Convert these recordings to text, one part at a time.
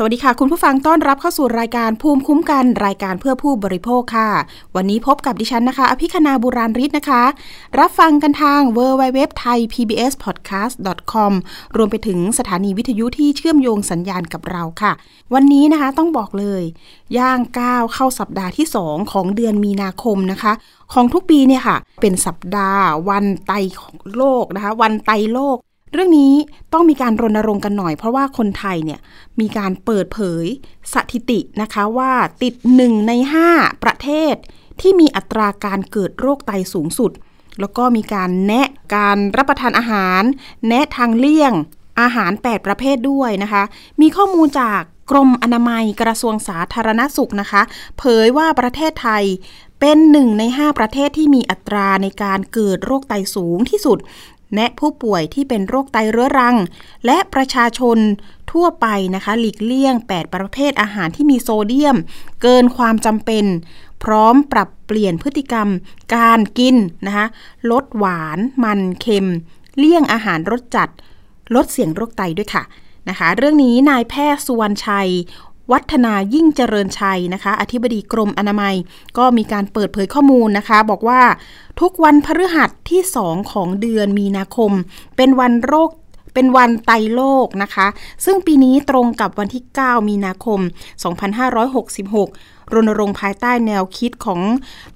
สวัสดีค่ะ คุณผู้ฟังต้อนรับเข้าสู่รายการภูมิคุ้มกันรายการเพื่อผู้บริโภคค่ะ วันนี้พบกับดิฉันนะคะ อภิคณาบุราริศนะคะ รับฟังกันทาง w w w t h a i PBS Podcast com รวมไปถึงสถานีวิทยุที่เชื่อมโยงสัญญาณกับเราค่ะ วันนี้นะคะต้องบอกเลย ย่างก้าวเข้าสัปดาห์ที่ 2 ของเดือนมีนาคมนะคะ ของทุกปีเนี่ยค่ะ เป็นสัปดาห์ วันไตของโลกนะคะ วันไตโลก เรื่องนี้ต้องมีการรณรงค์กันหน่อย เพราะว่าคนไทยเนี่ยมีการเปิดเผยสถิตินะคะว่าติดหนึ่งใน 5 ประเทศ ที่มีอัตราการเกิดโรคไตสูงสุด แล้วก็มีการแนะการรับประทานอาหาร แนะทางเลี่ยงอาหาร 8 ประเภทด้วยนะคะ มีข้อมูลจากกรมอนามัยกระทรวงสาธารณสุขนะคะ เผยว่าประเทศไทยเป็นหนึ่งใน 5 ประเทศที่มีอัตราในการเกิดโรคไตสูงที่สุด แนะผู้ป่วยที่เป็นโรคไตเรื้อรัง และประชาชนทั่วไปนะคะ หลีกเลี่ยง 8 ประเภทอาหารที่มีโซเดียม เกินความจำเป็น พร้อมปรับเปลี่ยนพฤติกรรม การกินนะคะลดหวาน มันเค็ม เลี่ยงอาหารรสจัด ลดเสี่ยงโรคไตด้วยค่ะนะคะ เรื่องนี้นายแพทย์สุวรรณชัย วัฒนายิ่งเจริญชัยนะคะ อธิบดีกรมอนามัย ก็มีการเปิดเผยข้อมูลนะคะ บอกว่าทุกวันพฤหัสที่ 2 ของเดือนมีนาคม เป็นวันโรคเป็นวันไตโลกนะคะ ซึ่งปีนี้ตรงกับวันที่ 9 มีนาคม 2566รณรงค์ภายใต้แนวคิดของ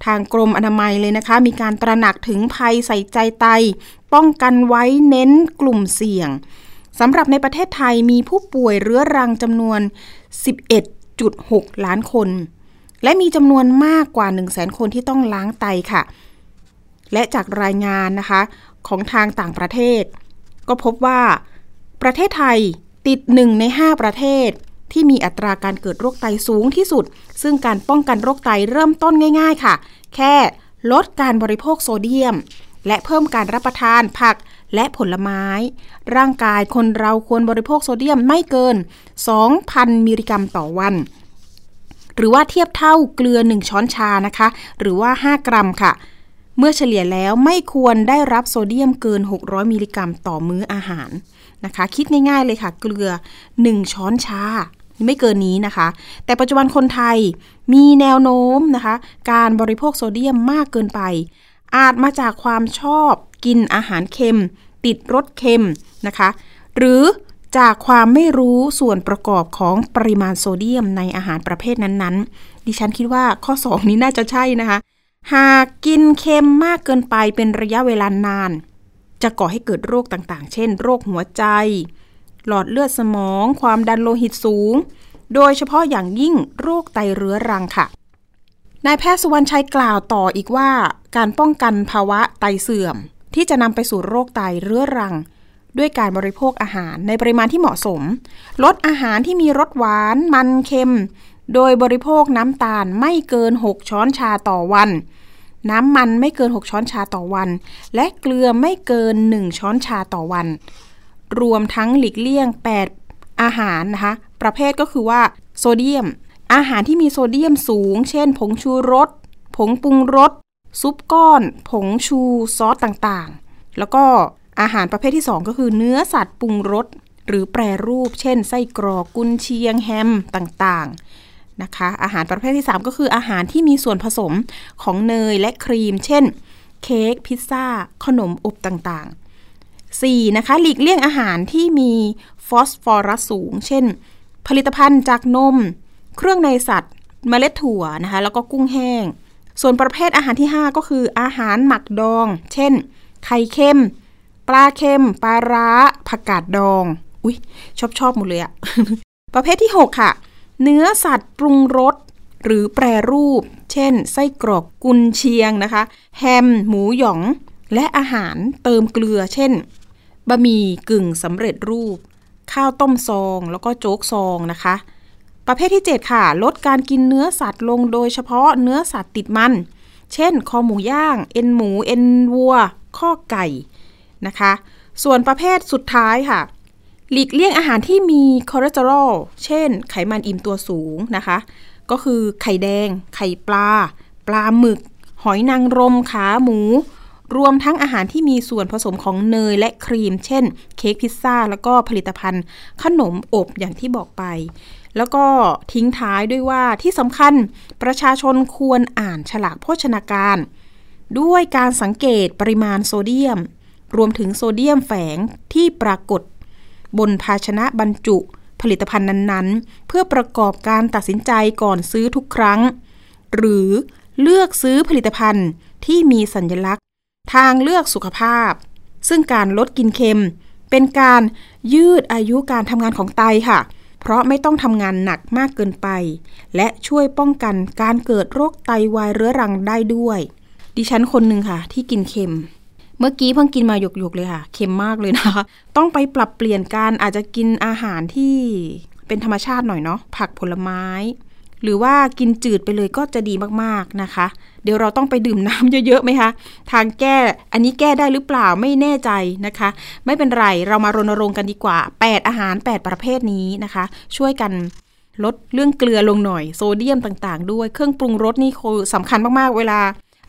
ทางกรมอนามัยเลยนะคะ มีการตระหนักถึงภัยใส่ใจไต ป้องกันไว้เน้นกลุ่มเสี่ยงสำหรับในประเทศไทยมีผู้ป่วยเรื้อรังจำนวน 11.6 ล้านคน และมีจำนวนมากกว่า 1 0 0 0 0 0 คนที่ต้องล้างไตค่ะ และจากรายงานนะคะของทางต่างประเทศ ก็พบว่าประเทศไทยติดหนึ่งใน 5 ประเทศที่มีอัตราการเกิดโรคไตสูงที่สุด ซึ่งการป้องกันโรคไตเริ่มต้นง่าย ๆ ค่ะ แค่ลดการบริโภคโซเดียม และเพิ่มการรับประทานผัก และผลไม้ ร่างกายคนเราควรบริโภคโซเดียมไม่เกิน 2,000 มิลลิกรัมต่อวัน หรือว่าเทียบเท่าเกลือ 1 ช้อนชานะคะ หรือว่า 5 กรัมค่ะ เมื่อเฉลี่ยแล้วไม่ควรได้รับโซเดียมเกิน 600 มิลลิกรัมต่อมื้ออาหารนะคะ คิดง่ายๆเลยค่ะ เกลือ 1 ช้อนชาไม่เกินนี้นะคะ แต่ปัจจุบันคนไทยมีแนวโน้มนะคะ การบริโภคโซเดียมมากเกินไป อาจมาจากความชอบ กินอาหารเค็ม ติดรสเค็มนะคะ หรือจากความไม่รู้ส่วนประกอบของปริมาณโซเดียมในอาหารประเภทนั้นๆ ดิฉันคิดว่าข้อ 2 นี้น่าจะใช่นะคะ หากกินเค็มมากเกินไปเป็นระยะเวลานาน จะก่อให้เกิดโรคต่างๆ เช่น โรคหัวใจ หลอดเลือดสมอง ความดันโลหิตสูง โดยเฉพาะอย่างยิ่งโรคไตเรื้อรังค่ะนายแพทย์สุวรรณชัยกล่าวต่ออีกว่า การป้องกันภาวะไตเสื่อม ที่จะนำไปสู่โรคไตเรื้อรัง ด้วยการบริโภคอาหารในปริมาณที่เหมาะสม ลดอาหารที่มีรสหวาน มันเค็ม โดยบริโภคน้ำตาลไม่เกิน 6 ช้อนชาต่อวัน น้ำมันไม่เกิน 6 ช้อนชาต่อวัน และเกลือไม่เกิน 1 ช้อนชาต่อวัน รวมทั้งหลีกเลี่ยง 8 อาหารนะคะ ประเภทก็คือว่าโซเดียม อาหารที่มีโซเดียมสูง เช่น ผงชูรส ผงปรุงรส ซุปก้อน ผงชูซอสต่างๆ แล้วก็อาหารประเภทที่ 2 ก็คือเนื้อสัตว์ปรุงรสหรือแปรรูป เช่น ไส้กรอกกุนเชียงแฮมต่างๆนะคะ อาหารประเภทที่ 3 ก็คืออาหารที่มีส่วนผสมของเนยและครีม เช่น เค้กพิซซ่า ขนมอบต่างๆ 4. นะคะหลีกเลี่ยงอาหารที่มีฟอสฟอรัสสูง เช่น ผลิตภัณฑ์จากนม เครื่องในสัตว์ เมล็ดถั่วนะคะแล้วก็กุ้งแห้ง ส่วนประเภทอาหารที่ 5 ก็คืออาหารหมักดอง เช่น ไข่เค็ม ปลาเค็ม ปลาร้า ผักกาดดอง อุ้ยชอบชอบหมดเลยอะประเภทที่ 6 ค่ะ เนื้อสัตว์ปรุงรสหรือแปรรูป เช่น ไส้กรอกกุนเชียงนะคะ แฮม หมูหยอง และอาหารเติมเกลือ เช่น บะหมี่กึ่งสำเร็จรูป ข้าวต้มซอง แล้วก็โจ๊กซองนะคะ ประเภทที่ 7 ค่ะ ลดการกินเนื้อสัตว์ลงโดยเฉพาะเนื้อสัตว์ติดมัน เช่น คอหมูย่าง เอ็นหมู เอ็นวัว ข้อไก่นะคะ ส่วนประเภทสุดท้ายค่ะ หลีกเลี่ยงอาหารที่มีคอเลสเตอรอล เช่น ไขมันอิ่มตัวสูงนะคะ ก็คือไข่แดง ไข่ปลา ปลาหมึก หอยนางรม ขาหมู รวมทั้งอาหารที่มีส่วนผสมของเนยและครีม เช่น เค้กพิซซ่า แล้วก็ผลิตภัณฑ์ขนมอบอย่างที่บอกไป แล้วก็ทิ้งท้ายด้วยว่าที่สำคัญประชาชนควรอ่านฉลากโภชนาการ ด้วยการสังเกตปริมาณโซเดียม รวมถึงโซเดียมแฝงที่ปรากฏ บนภาชนะบรรจุ ผลิตภัณฑ์นั้นๆ เพื่อประกอบการตัดสินใจก่อนซื้อทุกครั้ง หรือเลือกซื้อผลิตภัณฑ์ที่มีสัญลักษณ์ ทางเลือกสุขภาพ ซึ่งการลดกินเค็ม เป็นการยืดอายุการทำงานของไตค่ะ เพราะไม่ต้องทำงานหนักมากเกินไป และช่วยป้องกันการเกิดโรคไตวายเรื้อรังได้ด้วย ดิฉันคนหนึ่งค่ะ ที่กินเค็ม เมื่อกี้เพิ่งกินมาหยกๆเลยค่ะ เค็มมากเลยนะคะ ต้องไปปรับเปลี่ยนการอาจจะกินอาหารที่เป็นธรรมชาติหน่อยเนาะผักผลไม้ หรือว่ากินจืดไปเลยก็จะดีมากๆนะคะ เดี๋ยวเราต้องไปดื่มน้ำเยอะๆไหมคะ ทางแก้อันนี้แก้ได้หรือเปล่าไม่แน่ใจนะคะ ไม่เป็นไรเรามารณรงค์กันดีกว่า 8 อาหาร 8 ประเภทนี้นะคะ ช่วยกันลดเรื่องเกลือลงหน่อยโซเดียมต่างๆ ด้วยเครื่องปรุงรสนี่คือสำคัญมากๆ เวลา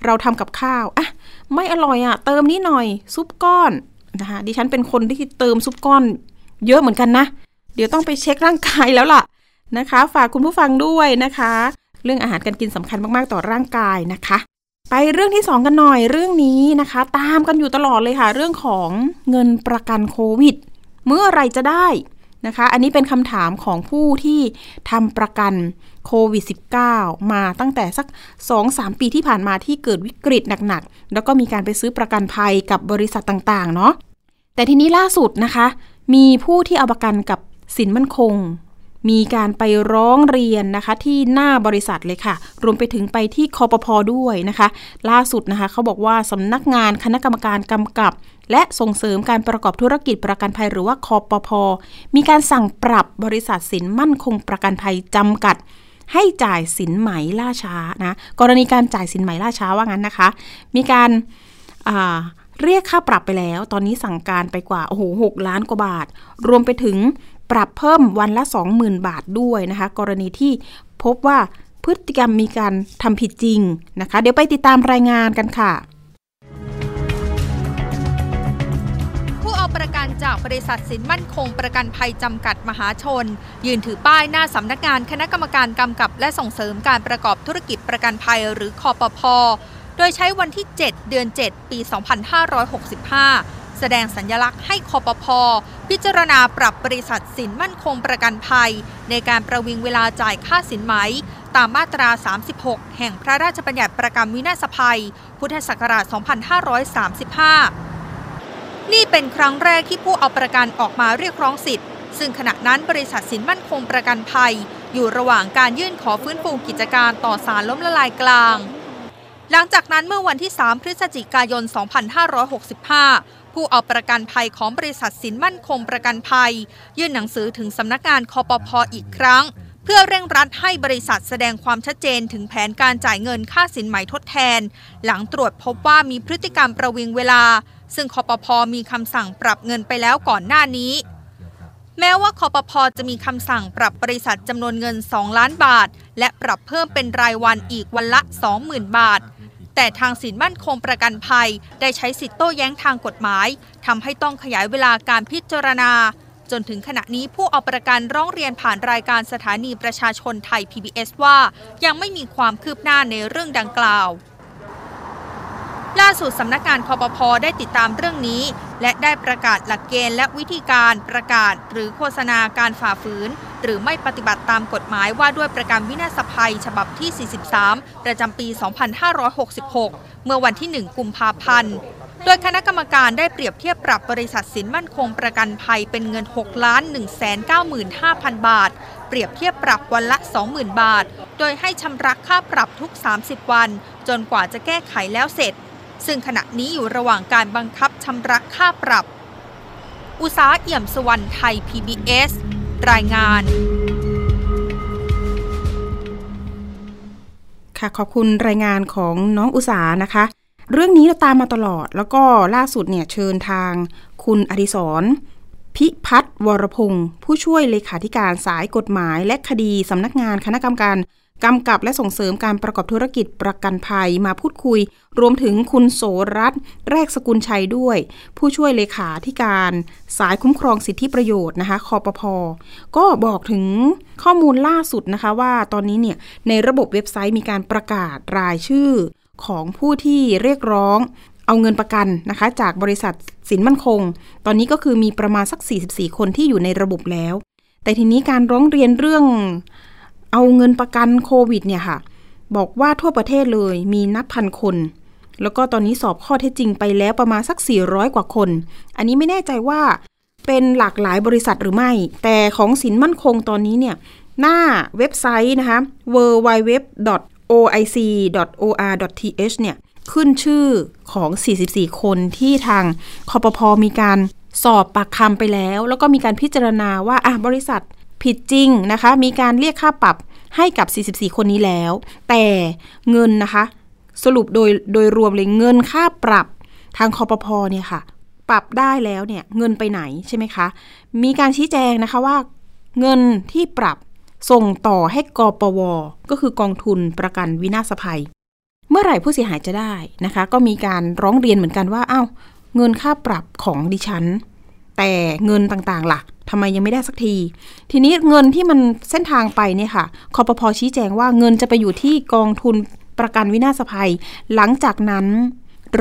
เราทำกับข้าวอะไม่อร่อยอะเติมนิดหน่อย ซุปก้อนนะคะดิฉันเป็นคนที่เติมซุปก้อน เยอะเหมือนกันนะ เดี๋ยวต้องไปเช็คร่างกายแล้วล่ะนะคะ ฝากคุณผู้ฟังด้วยนะคะ เรื่องอาหารการกินสำคัญมากๆต่อร่างกายนะคะ ไปเรื่องที่สองกันหน่อยเรื่องนี้นะคะ ตามกันอยู่ตลอดเลยค่ะ เรื่องของเงินประกันโควิด เมื่อไรจะได้นะคะ อันนี้เป็นคำถามของผู้ที่ทำประกันโควิด -19 มาตั้งแต่สัก 2-3 ปีที่ผ่านมาที่เกิดวิกฤตหนักๆ แล้วก็มีการไปซื้อประกันภัยกับบริษัทต่างๆ เนาะแต่ทีนี้ล่าสุดนะคะ มีผู้ที่เอาประกันกับสินมั่นคง มีการไปร้องเรียนนะคะที่หน้าบริษัทเลยค่ะ รวมไปถึงไปที่คอปพอด้วยนะคะ ล่าสุดนะคะเขาบอกว่าสำนักงานคณะกรรมการกำกับ และส่งเสริมการประกอบธุรกิจประกันภัยหรือว่าคอปพอมีการสั่งปรับบริษัทสินมั่นคงประกันภัยจำกัดให้จ่ายสินไหมล่าช้านะกรณีการจ่ายสินไหมล่าช้าว่างั้นนะคะ มีการเรียกค่าปรับไปแล้ว ตอนนี้สั่งการไปกว่าโอ้โหหล้านกว่าบาท รวมไปถึง ปรับเพิ่มวันละ 20,000 บาทด้วยนะคะ กรณีที่พบว่าพฤติกรรมมีการทำผิดจริงนะคะ เดี๋ยวไปติดตามรายงานกันค่ะผู้เอาประกันจากบริษัทสินมั่นคงประกันภัยจำกัดมหาชน ยืนถือป้ายหน้าสำนักงานคณะกรรมการกำกับ และส่งเสริมการประกอบธุรกิจประกันภัยหรือคอปพโดยใช้วันที่ 7 เดือน 7 ปี 2565 แสดงสัญญลักษณ์ให้คอปพพิจารณาปรับบริษัทสินมั่นคงประกันภัย ในการประวิงเวลาจ่ายค่าสินไหม ตามมาตรา 36 แห่งพระราชบัญญัติประกันวินาศภัย พุทธศักราช 2535 นี่เป็นครั้งแรกที่ผู้เอาประกันออกมาเรียกร้องสิทธิ์ ซึ่งขณะนั้นบริษัทสินมั่นคงประกันภัย อยู่ระหว่างการยื่นขอฟื้นฟูกิจการต่อสารล้มละลายกลาง หลังจากนั้นเมื่อวันที่ 3 พฤศจิกายน 2565 ผู้เอาประกันภัยของบริษัทสินมั่นคงประกันภัย ยื่นหนังสือถึงสำนักงานคอปพออีกครั้ง เพื่อเร่งรัดให้บริษัทแสดงความชัดเจนถึงแผนการจ่ายเงินค่าสินไหมทดแทน หลังตรวจพบว่ามีพฤติกรรมประวิงเวลา ซึ่งคอปพอมีคำสั่งปรับเงินไปแล้วก่อนหน้านี้ แม้ว่าคอปพอจะมีคำสั่งปรับบริษัทจำนวนเงิน 2 ล้านบาท และปรับเพิ่มเป็นรายวันอีกวันละ 20,000 บาท แต่ทางสินมั่นคงประกันภัย ได้ใช้สิทธิโต้แย้งทางกฎหมายทำให้ต้องขยายเวลาการพิจารณา จนถึงขณะนี้ผู้เอาประกันร้องเรียนผ่านรายการสถานีประชาชนไทย PBS ว่ายังไม่มีความคืบหน้าในเรื่องดังกล่าวล่าสุดสำนักงานคอปพอได้ติดตามเรื่องนี้ และได้ประกาศหลักเกณฑ์และวิธีการประกาศ หรือโฆษณาการฝ่าฝืน หรือไม่ปฏิบัติตามกฎหมายว่าด้วยประกันวินาศภัย ฉบับที่ 43 ประจำปี 2566 เมื่อวันที่ 1 กุมภาพันธ์โดยคณะกรรมการได้เปรียบเทียบปรับบริษัทสินมั่นคงประกันภัยเป็นเงิน 6 ล้าน 1 9 5 0 0 0 บาท เปรียบเทียบปรับวันละ 20,000 บาท โดยให้ชำระค่าปรับทุก 30 วัน จนกว่าจะแก้ไขแล้วเสร็จ ซึ่งขณะนี้อยู่ระหว่างการบังคับชำระค่าปรับ อุษาเอี่ยมสวรรณไทย PBS รายงานค่ะขอบคุณรายงานของน้องอุสานะคะ เรื่องนี้เราตามมาตลอด แล้วก็ล่าสุดเนี่ยเชิญทาง คุณอดิศรพิพัฒน์วรพงศ์ผู้ช่วยเลขาธิการสายกฎหมายและคดีสำนักงานคณะกรรมการ กำกับและส่งเสริมการประกอบธุรกิจประกันภัยมาพูดคุย รวมถึงคุณโสรัตแรกสกุลชัยด้วย ผู้ช่วยเลขาธิการสายคุ้มครองสิทธิประโยชน์นะคะคอปพอก็บอกถึงข้อมูลล่าสุดนะคะว่าตอนนี้เนี่ยในระบบเว็บไซต์มีการประกาศรายชื่อของผู้ที่เรียกร้องเอาเงินประกันนะคะ จากบริษัทสินมั่นคง ตอนนี้ก็คือมีประมาณสัก 44 คนที่อยู่ในระบบแล้ว แต่ทีนี้การร้องเรียนเรื่อง เอาเงินประกันโควิดเนี่ยค่ะ บอกว่าทั่วประเทศเลยมีนับพันคน แล้วก็ตอนนี้สอบข้อเท็จจริงไปแล้วประมาณสัก 400 กว่าคน อันนี้ไม่แน่ใจว่าเป็นหลากหลายบริษัทหรือไม่ แต่ของสินมั่นคงตอนนี้เนี่ยหน้าเว็บไซต์นะคะ www.oic.or.th เนี่ยขึ้นชื่อของ 44 คนที่ทางคอปพอมีการสอบปากคำไปแล้ว แล้วก็มีการพิจารณาว่าอะบริษัท ผิดจริงนะคะ มีการเรียกค่าปรับให้กับ 44 คนนี้แล้ว แต่เงินนะคะ สรุปโดยโดยรวมเลยเงินค่าปรับทางคอปพอเนี่ยค่ะ ปรับได้แล้วเนี่ยเงินไปไหนใช่ไหมคะ มีการชี้แจงนะคะว่าเงินที่ปรับส่งต่อให้กปว ก็คือกองทุนประกันวินาศภัย เมื่อไหร่ผู้เสียหายจะได้นะคะ ก็มีการร้องเรียนเหมือนกันว่าอ้าวเงินค่าปรับของดิฉัน แต่เงินต่างๆล่ะ ทำไมยังไม่ได้สักที ทีนี้เงินที่มันเส้นทางไปเนี่ยค่ะคอปพอชี้แจงว่าเงินจะไปอยู่ที่กองทุนประกันวินาศภัย หลังจากนั้น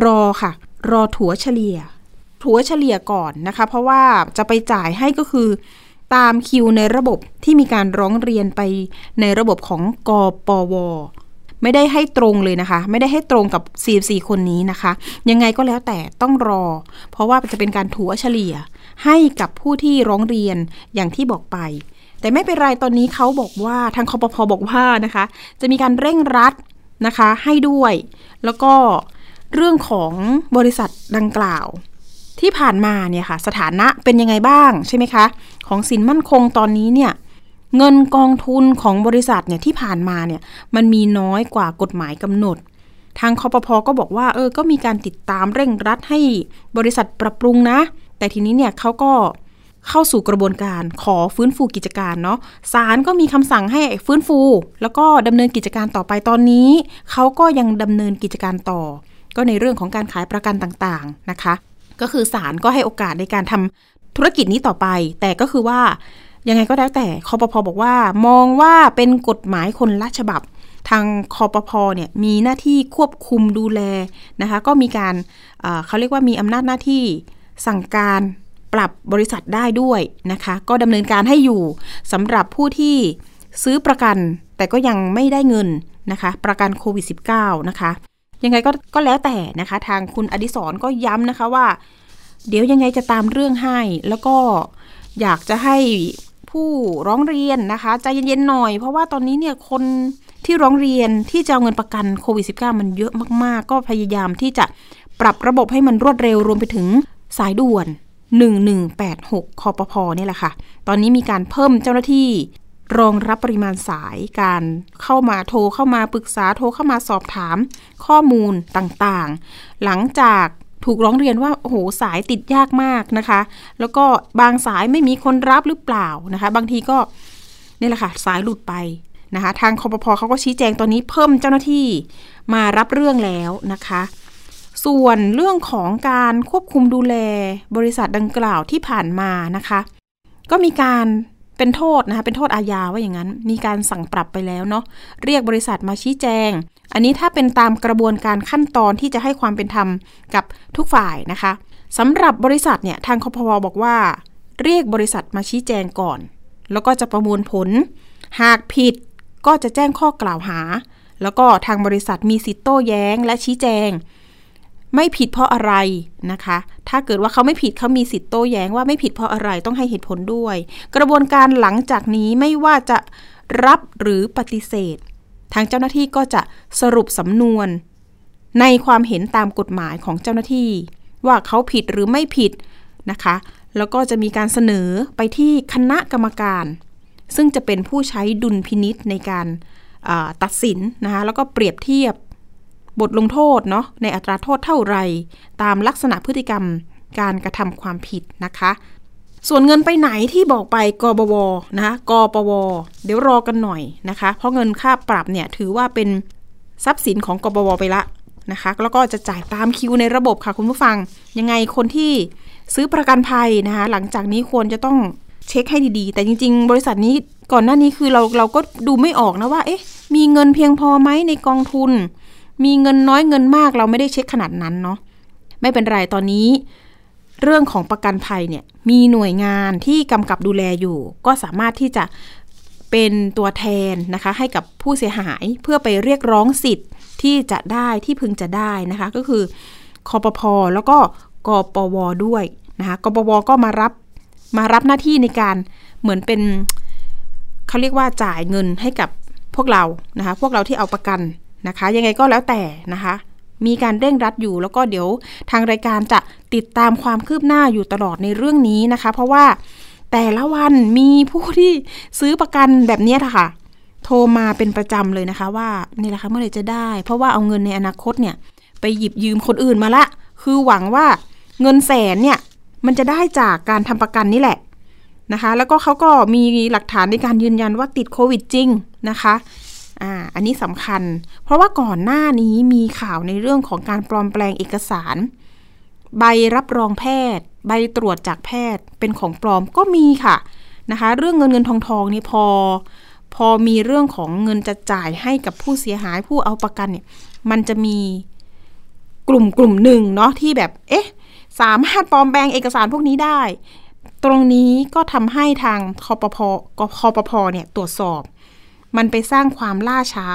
รอค่ะ รอถัวเฉลี่ย ถัวเฉลี่ยก่อนนะคะ เพราะว่าจะไปจ่ายให้ก็คือ ตามคิวในระบบที่มีการร้องเรียนไปในระบบของกอปวไม่ได้ให้ตรงเลยนะคะ ไม่ได้ให้ตรงกับ 44 คนนี้นะคะ ยังไงก็แล้วแต่ต้องรอ เพราะว่าจะเป็นการถัวเฉลี่ย ให้กับผู้ที่ร้องเรียนอย่างที่บอกไป แต่ไม่เป็นไรตอนนี้เขาบอกว่าทางคอปพอบอกว่านะคะ จะมีการเร่งรัดนะคะให้ด้วย แล้วก็เรื่องของบริษัทดังกล่าว ที่ผ่านมาเนี่ยค่ะ สถานะเป็นยังไงบ้างใช่ไหมคะ ของสินมั่นคงตอนนี้เนี่ยเงินกองทุนของบริษัทเนี่ยที่ผ่านมาเนี่ยมันมีน้อยกว่ากฎหมายกำหนด ทางคอปพอก็บอกว่าเออก็มีการติดตามเร่งรัดให้บริษัทปรับปรุงนะ แต่ทีนี้เนี่ยเขาก็เข้าสู่กระบวนการขอฟื้นฟูกิจการเนาะศาลก็มีคำสั่งให้ฟื้นฟู แล้วก็ดำเนินกิจการต่อไปตอนนี้เขาก็ยังดำเนินกิจการต่อ ก็ในเรื่องของการขายประกันต่างๆนะคะ ก็คือศาลก็ให้โอกาสในการทำธุรกิจนี้ต่อไป แต่ก็คือว่ายังไงก็แล้วแต่คอปพอบอกว่า มองว่าเป็นกฎหมายคนละฉบับ ทางคอปพอเนี่ยมีหน้าที่ควบคุมดูแลนะคะ ก็มีการเขาเรียกว่ามีอำนาจหน้าที่ สั่งการปรับบริษัทได้ด้วยนะคะ ก็ดำเนินการให้อยู่สำหรับผู้ที่ซื้อประกัน แต่ก็ยังไม่ได้เงินนะคะ ประกันโควิด -19 นะคะ ยังไงก็ก็แล้วแต่นะคะ ทางคุณอดิศรก็ย้ำนะคะว่า เดี๋ยวยังไงจะตามเรื่องให้ แล้วก็อยากจะให้ผู้ร้องเรียนนะคะใจเย็นๆหน่อย เพราะว่าตอนนี้เนี่ยคนที่ร้องเรียนที่จะเอาเงินประกันโควิด -19 มันเยอะมาก ๆ ก็พยายามที่จะปรับระบบให้มันรวดเร็วรวมไปถึง สายด่วน 1186คอปพอเนี่ยแหละค่ะ ตอนนี้มีการเพิ่มเจ้าหน้าที่รองรับปริมาณสายการเข้ามาโทรเข้ามาปรึกษาโทรเข้ามาสอบถามข้อมูลต่างๆ หลังจากถูกร้องเรียนว่าโอ้โหสายติดยากมากนะคะ แล้วก็บางสายไม่มีคนรับหรือเปล่านะคะ บางทีก็นี่แหละค่ะสายหลุดไปนะคะ ทางคอปพอเขาก็ชี้แจงตอนนี้เพิ่มเจ้าหน้าที่มารับเรื่องแล้วนะคะ ส่วนเรื่องของการควบคุมดูแลบริษัทดังกล่าวที่ผ่านมานะคะ ก็มีการเป็นโทษนะคะเป็นโทษอาญาว่าอย่างนั้น มีการสั่งปรับไปแล้วเนาะเรียกบริษัทมาชี้แจง อันนี้ถ้าเป็นตามกระบวนการขั้นตอนที่จะให้ความเป็นธรรมกับทุกฝ่ายนะคะสำหรับบริษัทเนี่ยทางคอพวบอกว่า เรียกบริษัทมาชี้แจงก่อน แล้วก็จะประมวลผล หากผิดก็จะแจ้งข้อกล่าวหา แล้วก็ทางบริษัทมีสิทธิ์โต้แย้งและชี้แจง ไม่ผิดเพราะอะไรนะคะ ถ้าเกิดว่าเขาไม่ผิดเขามีสิทธิ์โต้แย้งว่าไม่ผิดเพราะอะไรต้องให้เหตุผลด้วย กระบวนการหลังจากนี้ไม่ว่าจะรับหรือปฏิเสธ ทางเจ้าหน้าที่ก็จะสรุปสำนวน ในความเห็นตามกฎหมายของเจ้าหน้าที่ ว่าเขาผิดหรือไม่ผิดนะคะ แล้วก็จะมีการเสนอไปที่คณะกรรมการ ซึ่งจะเป็นผู้ใช้ดุลพินิษในการตัดสินนะคะแล้วก็เปรียบเทียบ บทลงโทษเนาะในอัตราโทษเท่าไรตามลักษณะพฤติกรรมการกระทำความผิดนะคะ ส่วนเงินไปไหนที่บอกไปกบวนะคะกปว เดี๋ยวรอกันหน่อยนะคะ เพราะเงินค่าปรับเนี่ยถือว่าเป็นทรัพย์สินของกบวไปละนะคะ แล้วก็จะจ่ายตามคิวในระบบค่ะคุณผู้ฟัง ยังไงคนที่ซื้อประกันภัยนะคะ หลังจากนี้ควรจะต้องเช็คให้ดีๆ แต่จริง ๆ บริษัทนี้ก่อนหน้านี้คือเราเราก็ดูไม่ออกนะว่า เอ๊ะ มีเงินเพียงพอไหมในกองทุน มีเงินน้อยเงินมากเราไม่ได้เช็คขนาดนั้นเนาะไม่เป็นไรตอนนี้ เรื่องของประกันภัยเนี่ยมีหน่วยงานที่กำกับดูแลอยู่ ก็สามารถที่จะเป็นตัวแทนนะคะ ให้กับผู้เสียหายเพื่อไปเรียกร้องสิทธิ์ที่จะได้ที่พึงจะได้นะคะ ก็คือคอปพอแล้วก็กปวด้วยนะคะกปวก็มารับมารับหน้าที่ในการเหมือนเป็นเขาเรียกว่าจ่ายเงินให้กับพวกเรานะคะ พวกเราที่เอาประกัน นะคะ ยังไงก็แล้วแต่นะคะ มีการเร่งรัดอยู่แล้วก็เดี๋ยวทางรายการจะติดตามความคืบหน้าอยู่ตลอดในเรื่องนี้นะคะ เพราะว่าแต่ละวันมีผู้ที่ซื้อประกันแบบนี้ค่ะ โทรมาเป็นประจำเลยนะคะ ว่านี่แหละคะเมื่อไหร่จะได้ เพราะว่าเอาเงินในอนาคตเนี่ยไปหยิบยืมคนอื่นมาละ คือหวังว่าเงินแสนเนี่ยมันจะได้จากการทำประกันนี่แหละนะคะ แล้วก็เขาก็มีหลักฐานในการยืนยันว่าติดโควิดจริงนะคะ อ่า อันนี้สำคัญ เพราะว่าก่อนหน้านี้มีข่าวในเรื่องของการปลอมแปลงเอกสาร ใบรับรองแพทย์ ใบตรวจจากแพทย์เป็นของปลอมก็มีค่ะนะคะ เรื่องเงินเงินทองทองนี่พอ พอมีเรื่องของเงินจะจ่ายให้กับผู้เสียหายผู้เอาประกันเนี่ย มันจะมีกลุ่มกลุ่มหนึ่งเนาะที่แบบ เอ๊ะ สามารถปลอมแปลงเอกสารพวกนี้ได้ ตรงนี้ก็ทำให้ทางคอปพกคอปพเนี่ยตรวจสอบ มันไปสร้างความล่าช้า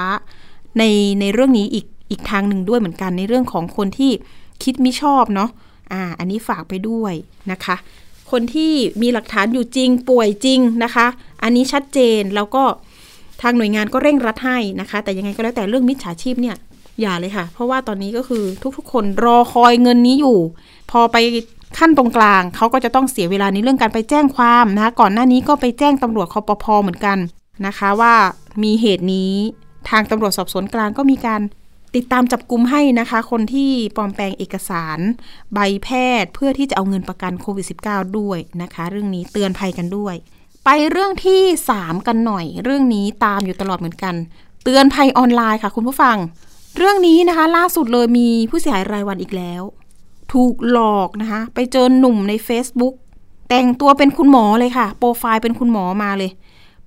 ในในเรื่องนี้อีกอีกทางหนึ่งด้วยเหมือนกันในเรื่องของคนที่คิดไม่ชอบเนาะอ่า อันนี้ฝากไปด้วยนะคะ คนที่มีหลักฐานอยู่จริงป่วยจริงนะคะ อันนี้ชัดเจนแล้วก็ทางหน่วยงานก็เร่งรัดให้นะคะ แต่ยังไงก็แล้วแต่เรื่องมิจฉาชีพเนี่ยอย่าเลยค่ะ เพราะว่าตอนนี้ก็คือทุกๆ คนรอคอยเงินนี้อยู่ พอไปขั้นตรงกลางเขาก็จะต้องเสียเวลาในเรื่องการไปแจ้งความนะคะก่อนหน้านี้ก็ไปแจ้งตำรวจคอปพอเหมือนกัน นะคะว่ามีเหตุนี้ทางตำรวจสอบสวนกลางก็มีการติดตามจับกลุ่มให้นะคะ คนที่ปลอมแปลงเอกสาร ใบแพทย์เพื่อที่จะเอาเงินประกันโควิด -19 ด้วยนะคะ เรื่องนี้เตือนภัยกันด้วย ไปเรื่องที่ 3 กันหน่อย เรื่องนี้ตามอยู่ตลอดเหมือนกัน เตือนภัยออนไลน์ค่ะคุณผู้ฟัง เรื่องนี้นะคะ ล่าสุดเลยมีผู้เสียหายรายวันอีกแล้ว ถูกหลอกนะคะ ไปเจอหนุ่มใน Facebook แต่งตัวเป็นคุณหมอเลยค่ะ โปรไฟล์เป็นคุณหมอมาเลย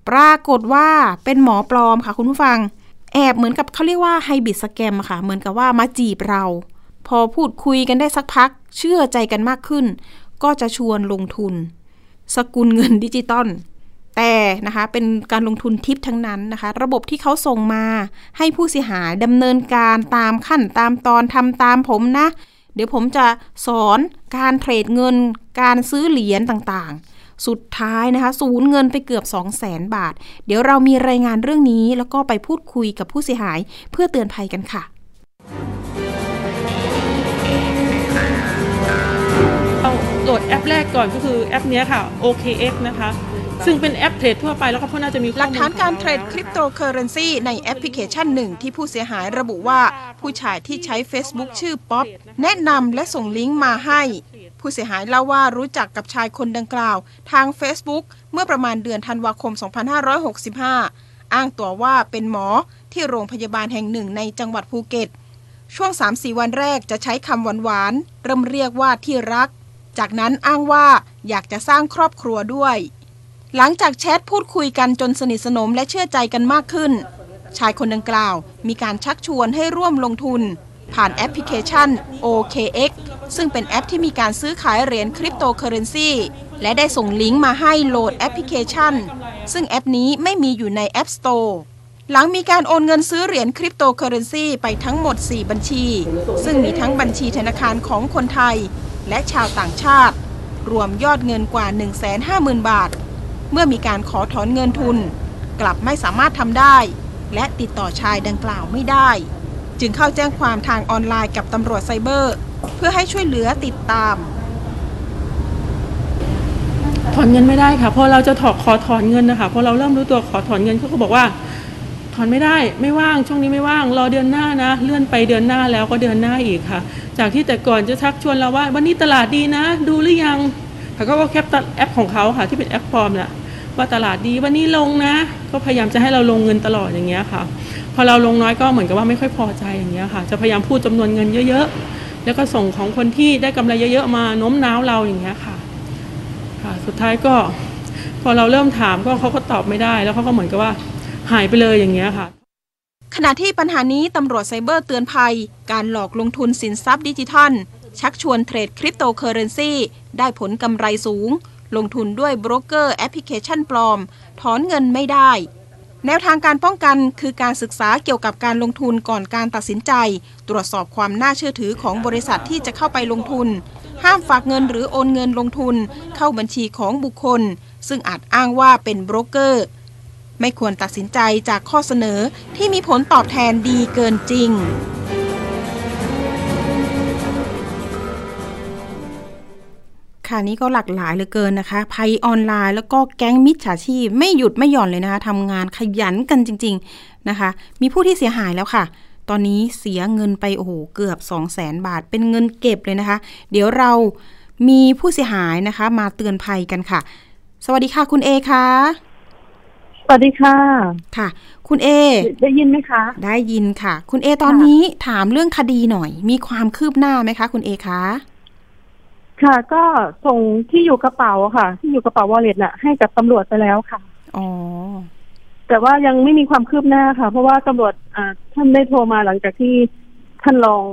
ปรากฏว่าเป็นหมอปลอมค่ะ คุณผู้ฟัง แอบเหมือนกับเขาเรียกว่าไฮบิดสแกมค่ะ เหมือนกับว่ามาจีบเรา พอพูดคุยกันได้สักพัก เชื่อใจกันมากขึ้น ก็จะชวนลงทุน สกุลเงินดิจิตอลแต่นะคะเป็นการลงทุนทิปทั้งนั้นนะคะ ระบบที่เขาส่งมาให้ผู้เสียหายดำเนินการตามขั้นตามตอนทำตามผมนะ เดี๋ยวผมจะสอนการเทรดเงิน การซื้อเหรียญต่างๆ สุดท้ายนะคะสูญเงินไปเกือบ 2 0 0แสนบาท เดี๋ยวเรามีรายงานเรื่องนี้ แล้วก็ไปพูดคุยกับผู้เสียหายเพื่อเตือนภัยกันค่ะเอาโหลดแอปแรกก่อนก็คือแอปเนี้ยค่ะ OKX นะคะซึ่งเป็นแอปเทรดทั่วไปแล้วก็พวกน่าจะมีข้อมูลหลักฐานการของเทรดคริปโตเคอเรนซีในแอปพลิเคชันหนึ่งที่ผู้เสียหายระบุว่าผู้ชายที่ใช้ Facebook ชื่อป๊อปแนะนำและส่งลิงก์มาให้ ผู้เสียหายเล่าว่ารู้จักกับชายคนดังกล่าว ทาง Facebook เมื่อประมาณเดือนธันวาคม 2565 อ้างตัวว่าเป็นหมอที่โรงพยาบาลแห่งหนึ่งในจังหวัดภูเก็ต ช่วง 3-4 วันแรกจะใช้คำหวานๆเริ่มเรียกว่าที่รัก จากนั้นอ้างว่าอยากจะสร้างครอบครัวด้วย หลังจากแชทพูดคุยกันจนสนิทสนมและเชื่อใจกันมากขึ้น ชายคนดังกล่าว มีการชักชวนให้ร่วมลงทุน ผ่านแอปพลิเคชัน OKX ซึ่งเป็นแอปที่มีการซื้อขายเหรียญคริปโตเคอเรนซีและได้ส่งลิงก์มาให้โหลดแอปพลิเคชัน ซึ่งแอปนี้ไม่มีอยู่ใน App Store หลังมีการโอนเงินซื้อเหรียญคริปโตเคอเรนซีไปทั้งหมด 4 บัญชี ซึ่งมีทั้งบัญชีธนาคารของคนไทย และชาวต่างชาติ รวมยอดเงินกว่า 150,000 บาท เมื่อมีการขอถอนเงินทุน กลับไม่สามารถทำได้ และติดต่อชายดังกล่าวไม่ได้ จึงเข้าแจ้งความทางออนไลน์กับตำรวจไซเบอร์ เพื่อให้ช่วยเหลือติดตาม ถอนเงินไม่ได้ค่ะพอเราจะถอขอถอนเงินนะคะพอเราเริ่มรู้ตัวขอถอนเงินเขาก็บอกว่า ถอนไม่ได้ไม่ว่างช่วงนี้ไม่ว่างรอเดือนหน้านะ เลื่อนไปเดือนหน้าแล้วก็เดือนหน้าอีกค่ะ จากที่แต่ก่อนจะชักชวนเราว่า วันนี้ตลาดดีนะ ดูหรือยังเขาก็แคปแอปของเขาค่ะที่เป็นแอปปลอมน่ะว่าตลาดดีวันนี้ลงนะ ก็พยายามจะให้เราลงเงินตลอดอย่างเงี้ยค่ะ พอเราลงน้อยก็เหมือนกับว่าไม่ค่อยพอใจอย่างเงี้ยค่ะ จะพยายามพูดจำนวนเงินเยอะๆ แล้วก็ส่งของคนที่ได้กำไรเยอะๆมาโน้มน้าวเราอย่างเงี้ยค่ะค่ะสุดท้ายก็ พอเราเริ่มถามก็เขาก็ตอบไม่ได้ แล้วเขาก็เหมือนกับว่าหายไปเลยอย่างเงี้ยค่ะ ขณะที่ปัญหานี้ตำรวจไซเบอร์เตือนภัย การหลอกลงทุนสินทรัพย์ดิจิทัล ชักชวนเทรดคริปโตเคอเรนซีได้ผลกำไรสูง ลงทุนด้วยโบรกเกอร์แอปพลิเคชันปลอม ถอนเงินไม่ได้ แนวทางการป้องกันคือการศึกษาเกี่ยวกับการลงทุนก่อนการตัดสินใจ ตรวจสอบความน่าเชื่อถือของบริษัทที่จะเข้าไปลงทุน ห้ามฝากเงินหรือโอนเงินลงทุน เข้าบัญชีของบุคคล ซึ่งอาจอ้างว่าเป็นโบรกเกอร์ ไม่ควรตัดสินใจจากข้อเสนอที่มีผลตอบแทนดีเกินจริง ค่ะนี่ก็หลากหลายเหลือเกินนะคะ ภัยออนไลน์แล้วก็แก๊งมิจฉาชีพไม่หยุดไม่หย่อนเลยนะคะทำงานขยันกันจริง ๆนะคะ มีผู้ที่เสียหายแล้วค่ะ ตอนนี้เสียเงินไปโอ้โหเกือบ 2 0 0แสนบาทเป็นเงินเก็บเลยนะคะ เดี๋ยวเรามีผู้เสียหายนะคะ มาเตือนภัยกันค่ะ สวัสดีค่ะคุณเอคะสวัสดีค่ะ ค่ะ คุณเอ ได้ยินไหมคะ ได้ยินค่ะ คุณเอตอนนี้ถามเรื่องคดีหน่อย มีความคืบหน้าไหมคะ คุณเอคะ ค่ะ ก็ส่งที่อยู่กระเป๋าค่ะ ที่อยู่กระเป๋าวอลเล็ตน่ะให้กับตำรวจไปแล้วค่ะ อ๋อ แต่ว่ายังไม่มีความคืบหน้าค่ะ เพราะว่าตำรวจอ่าท่านได้โทรมาหลังจากที่ท่านรอง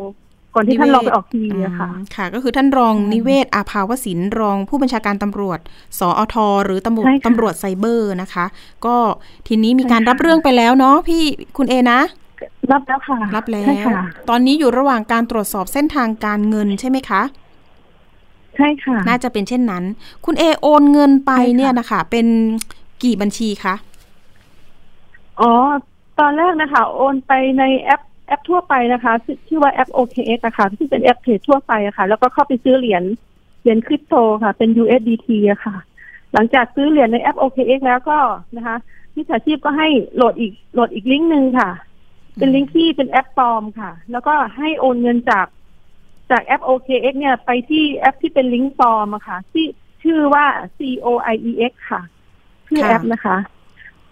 ก่อนที่ท่านรองไปออกทีวีอะค่ะอืมค่ะ ก็คือท่านรองอืมนิเวศอาภาวศินรองผู้บัญชาการตำรวจ สอทหรือตำรวจใช่ค่ะตำรวจไซเบอร์นะคะ ก็ทีนี้มีการใช่ค่ะรับเรื่องไปแล้วเนาะพี่คุณเอนะ รับแล้วค่ะ รับแล้ใช่วค่ะตอนนี้อยู่ระหว่างการตรวจสอบเส้นทางการเงินใช่ไหมคะ ใช่ค่ะ น่าจะเป็นเช่นนั้น คุณเอโอนเงินไปใช่ค่ะเนี่ยนะคะ เป็นกี่บัญชีคะ อ๋อ ตอนแรกนะคะ โอนไปในแอปแอปทั่วไปนะคะชื่อชื่อว่าแอป OKX อะค่ะที่เป็นแอปเทรดทั่วไปอะค่ะ แล้วก็เข้าไปซื้อเหรียญเหรียญคริปโตค่ะ เป็น USDT อะค่ะ หลังจากซื้อเหรียญในแอป OKX แล้วก็นะคะมิจฉาชีพก็ให้โหลดอีกโหลดอีกลิงก์หนึ่งค่ะ เป็นลิงก์ที่เป็นแอปปลอมค่ะ แล้วก็ให้โอนเงินจาก จากแอป OKX เนี่ยไปที่แอปที่เป็นลิงก์ปลอมอะค่ะ ที่ชื่อว่า COIEX ค่ะ ชื่อค่ะแอปนะคะ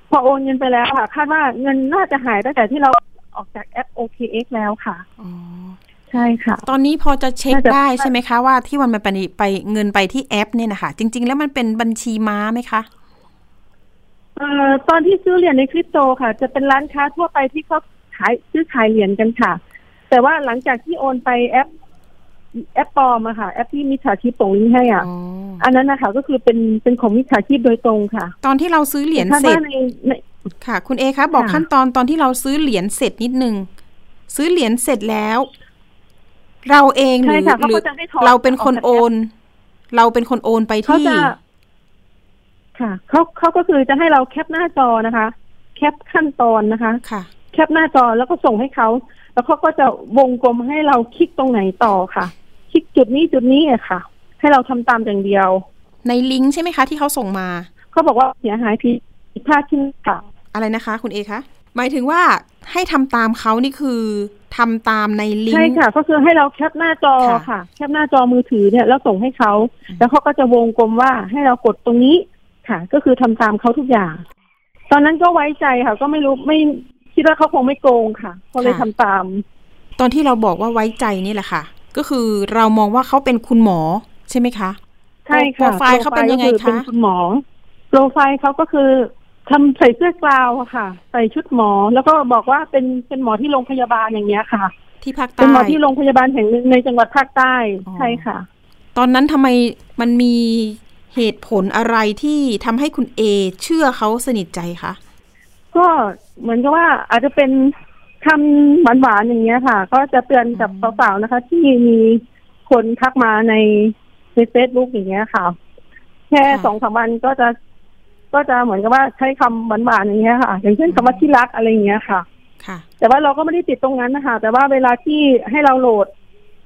พอโอนเงินไปแล้วค่ะ คาดว่าเงินน่าจะหายตั้งแต่ที่เราออกจากแอป OKX แล้วค่ะอ๋อใช่ค่ะ ตอนนี้พอจะเช็คน่าจะได้ใช่ไหมคะ ว่าที่วันมันไปไปเงินไปที่แอปเนี่ยนะคะจริง ๆ แล้วมันเป็นบัญชีม้าไหมคะเอ่อตอนที่ซื้อเหรียญในคริปโตค่ะ จะเป็นร้านค้าทั่วไปที่เขาขายซื้อขายเหรียญกันค่ะ แต่ว่าหลังจากที่โอนไปแอป แอปปลอมอะค่ะแอปที่มิจฉาชีพส่งลิงก์ให้อะอ๋ออันนั้นนะคะก็คือเป็นเป็นของมิจฉาชีพโดยตรงค่ะ ตอนที่เราซื้อเหรียญคาดเสร็จว่าในในค่ะ คุณเอคะบอกค่ะขั้นตอนตอนที่เราซื้อเหรียญเสร็จนิดนึงซื้อเหรียญเสร็จแล้ว เราเองหใช่รือค่ะเขาหรืก็อจะให้ถอนเราเป็นคนออกจากแอปโอน เราเป็นคนโอนไปเขาที่จะค่ะเขาเขาก็คือจะให้เราแคปหน้าจอนะคะ แคปขั้นตอนนะคะ ค่ะ แคปหน้าจอแล้วก็ส่งให้เขา แล้วเขาก็จะวงกลมให้เราคลิกตรงไหนต่อค่ะ คลิกจุดนี้จุดนี้อะค่ะ ให้เราทำตามอย่างเดียว ในลิงก์ใช่ไหมคะ ที่เขาส่งมาเขาบอกว่าเสียหายผิดพลาดขึ้นค่ะอะไรนะคะ คุณเอคะหมายถึงว่าให้ทำตามเขานี่คือทำตามในลิงใช่ก์ค่ะ ก็คือให้เราแคปหน้าจอค่ะค่ะ แคปหน้าจอมือถือเนี่ยแล้วส่งให้เขาแล้วเขาก็จะวงกลมว่าให้เรากดตรงนี้ค่ะ ก็คือทำตามเขาทุกอย่าง ตอนนั้นก็ไว้ใจค่ะ ก็ไม่รู้ไม่ คิดว่าเขาคงไม่โกงค่ะก็เลยทำตาม ตอนที่เราบอกว่าไว้ใจนี่แหละค่ะ ก็คือเรามองว่าเขาเป็นคุณหมอใช่ไหมคะใช่ค่ะโปรไฟล์เขาเป็นยังไงโปรฟล์ก็อคะเป็นคุณหมอโปรไฟล์เขาก็คือทำใส่เสื้อกลาวอะค่ะ ใส่ชุดหมอ แล้วก็บอกว่าเป็นเป็นหมอที่โรงพยาบาลอย่างเงี้ยค่ะ ที่ภาคเป็นใต้หมอที่โรงพยาบาลแห่งหนึ่งในจังหวัดภาคใต้อ๋อใช่ค่ะ ตอนนั้นทำไมมันมีเหตุผลอะไรที่ทำให้คุณเอเชื่อเขาสนิทใจคะ ก็เหมือนกับว่าอาจจะเป็นคำหวานๆอย่างเงี้ยค่ะ ก็จะเตือนกับสาวๆนะคะ ที่มีคนทักมาในในเฟซบุ๊กอย่างเงี้ยค่ะ แค่สองสามวันก็จะก็จะเหมือนกับว่าใช้คำหวานๆอย่างเงี้ยค่ะ อย่างเช่นคำว่าที่รักอะไรอย่างเงี้ยค่ะ ค่ะ แต่ว่าเราก็ไม่ได้ติดตรงนั้นนะคะ แต่ว่าเวลาที่ให้เราโหลด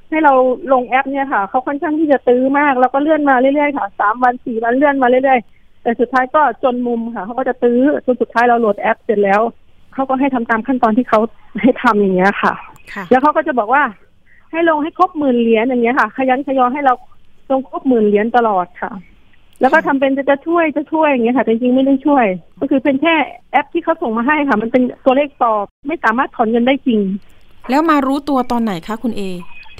ให้เราลงแอปเนี่ยค่ะเขาค่อนข้างที่จะตื้อมากแล้วก็เลื่อนมาเรื่อยๆค่ะสามวันสี่วันเลื่อนมาเรื่อยๆ แต่สุดท้ายก็จนมุมค่ะเขาก็จะตื้อจนสุดท้ายเราโหลดแอปเสร็จแล้วเขาก็ให้ทำตามขั้นตอนที่เขาให้ทำอย่างเงี้ยค่ะค่ะ แล้วเขาก็จะบอกว่า ให้ลงให้ครบหมื่นเหรียญอย่างเงี้ยค่ะ ขยันขยอให้เราลงครบหมื่นเหรียญตลอดค่ะ แล้วก็ทำเป็นจะจะช่วยจะช่วยอย่างเงี้ยค่ะแต่จริงๆไม่ได้ช่วย ก็คือเป็นแค่แอปที่เขาส่งมาให้ค่ะ มันเป็นตัวเลขปลอมไม่สามารถถอนเงินได้จริง แล้วมารู้ตัวตอนไหนคะคุณเอ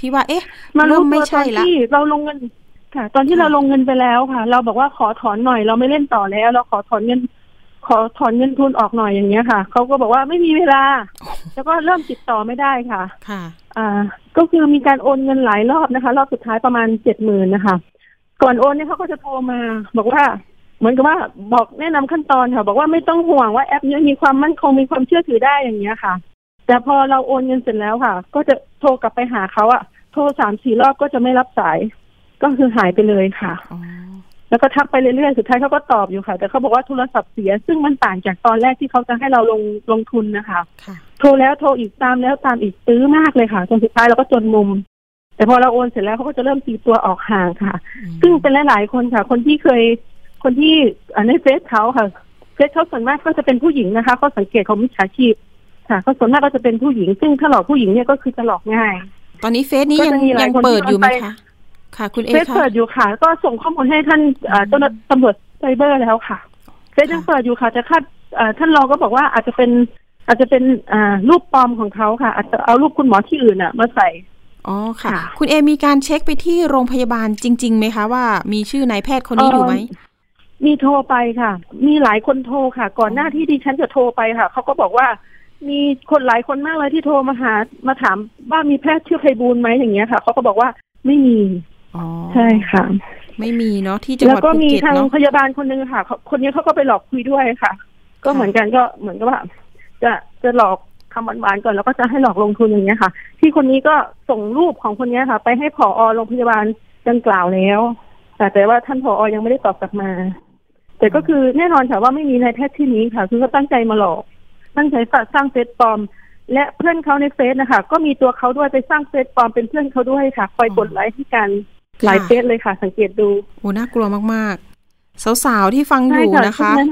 ที่ว่าเอ๊ะมารู้เริ่ไม่ตัวตใช่อนละที่เราลงเงิน ค่ะ ตอนที่ค่ะเราลงเงินไปแล้วค่ะ เราบอกว่าขอถอนหน่อย เราไม่เล่นต่อแล้ว เราขอถอนเงิน ขอถอนเงินทุนออกหน่อยอย่างเงี้ยค่ะเขาก็บอกว่าไม่มีเวลา แล้วก็เริ่มติดต่อไม่ได้ค่ะ ค่ะ อ่า ก็คือมีการโอนเงินหลายรอบนะคะ รอบสุดท้ายประมาณเจ็ดหมื่นนะคะ ก่อนโอนเนี่ยเขาก็จะโทรมา บอกว่าเหมือนกับว่าบอกแนะนำขั้นตอนค่ะ บอกว่าไม่ต้องห่วงว่าแอปนี้มีความมั่นคงมีความเชื่อถือได้อย่างเงี้ยค่ะ แต่พอเราโอนเงินเสร็จแล้วค่ะ ก็จะโทรกลับไปหาเขาอะโทรสามสี่รอบก็จะไม่รับสาย ก็คือหายไปเลยค่ะอ๋อแล้วก็ทักไปเรื่อยๆ สุดท้ายเขาก็ตอบอยู่ค่ะ แต่เขาบอกว่าโทรศัพท์เสีย ซึ่งมันต่างจากตอนแรกที่เขาจะให้เราลงลงทุนนะคะค่ะโทรแล้วโทรอีกตามแล้วตามอีกตื้อมากเลยค่ะจนสุดท้ายเราก็จนมุม แต่พอเราโอนเสร็จแล้วเขาก็จะเริ่มตีตัวออกห่างค่ะอืมซึ่งเป็นหลายๆคนค่ะ คนที่เคย คนที่อ่าในเฟซเขาค่ะ เฟซเขาส่วนมากก็จะเป็นผู้หญิงนะคะเขาสังเกตของมิจฉาชีพ ค่ะเขาส่วนมากก็จะเป็นผู้หญิง ซึ่งถ้าหลอกผู้หญิงเนี่ยก็คือจะหลอกง่าย ตอนนี้เฟซนี้ก็ยังจะมีหลายยังคนเปิดที่อยู่ไหมเอาไปคะ ค่ะ คุณเอเฟซคะเปิดอยู่ค่ะ ก็ส่งข้อมูลให้ท่านอ่าเจ้าหน้าตำรวจไซเบอร์แล้วค่ะเฟซยังเปิดอยู่ค่ะแต่คาดอ่าท่านรองก็บอกว่าอาจจะเป็นอาจจะเป็นอ่ารูปปลอมของเขาค่ะ อาจจะเอารูปคุณหมอที่อื่นอะมาใส่อ๋อค่ะค่ะ คุณเอมีการเช็คไปที่โรงพยาบาลจริงๆไหมคะว่ามีชื่อนายแพทย์คนนี้อยู่ไหมมีโทรไปค่ะ มีหลายคนโทรค่ะ ก่อนหน้าที่ดิฉันจะโทรไปค่ะเขาก็บอกว่า มีคนหลายคนมากเลยที่โทรมาหามาถามว่ามีแพทย์ชื่อไพบูลย์ไหมอย่างเงี้ยค่ะเขาก็บอกว่าไม่มีอ๋อ ใช่ค่ะ ไม่มีเนาะที่จังหแล้ววัดก็ภูมีเก็ตทางเนาะพยาบาลคนนึงค่ะเขาคนนี้เขาก็ไปหลอกคุยด้วยค่ะ ก็เหมือนกันก็เหมือนกับว่า จะจะหลอกคำหวานๆก่อนแล้วก็จะให้หลอกลงทุนอย่างเงี้ยค่ะ ที่คนนี้ก็ส่งรูปของคนนี้ค่ะ ไปให้ผอโรงพยาบาลดังกล่าวแล้ว แต่แต่ว่าท่านผอยังไม่ได้ตอบกลับมา แต่ก็คือแน่นอนค่ะว่าไม่มีนายแพทย์ที่นี้ค่ะ คือก็ตั้งใจมาหลอก ตั้งใจฝากสร้างเฟซปลอม และเพื่อนเขาในเฟซนะคะก็มีตัวเขาด้วยไปสร้างเฟซปลอมเป็นเพื่อนเขาด้วยค่ะคอยกดไลค์ให้กัน หลายเฟซเลยค่ะ สังเกตดูโอ้น่ากลัวมากๆ สาวๆที่ฟังอยู่นะคะใช่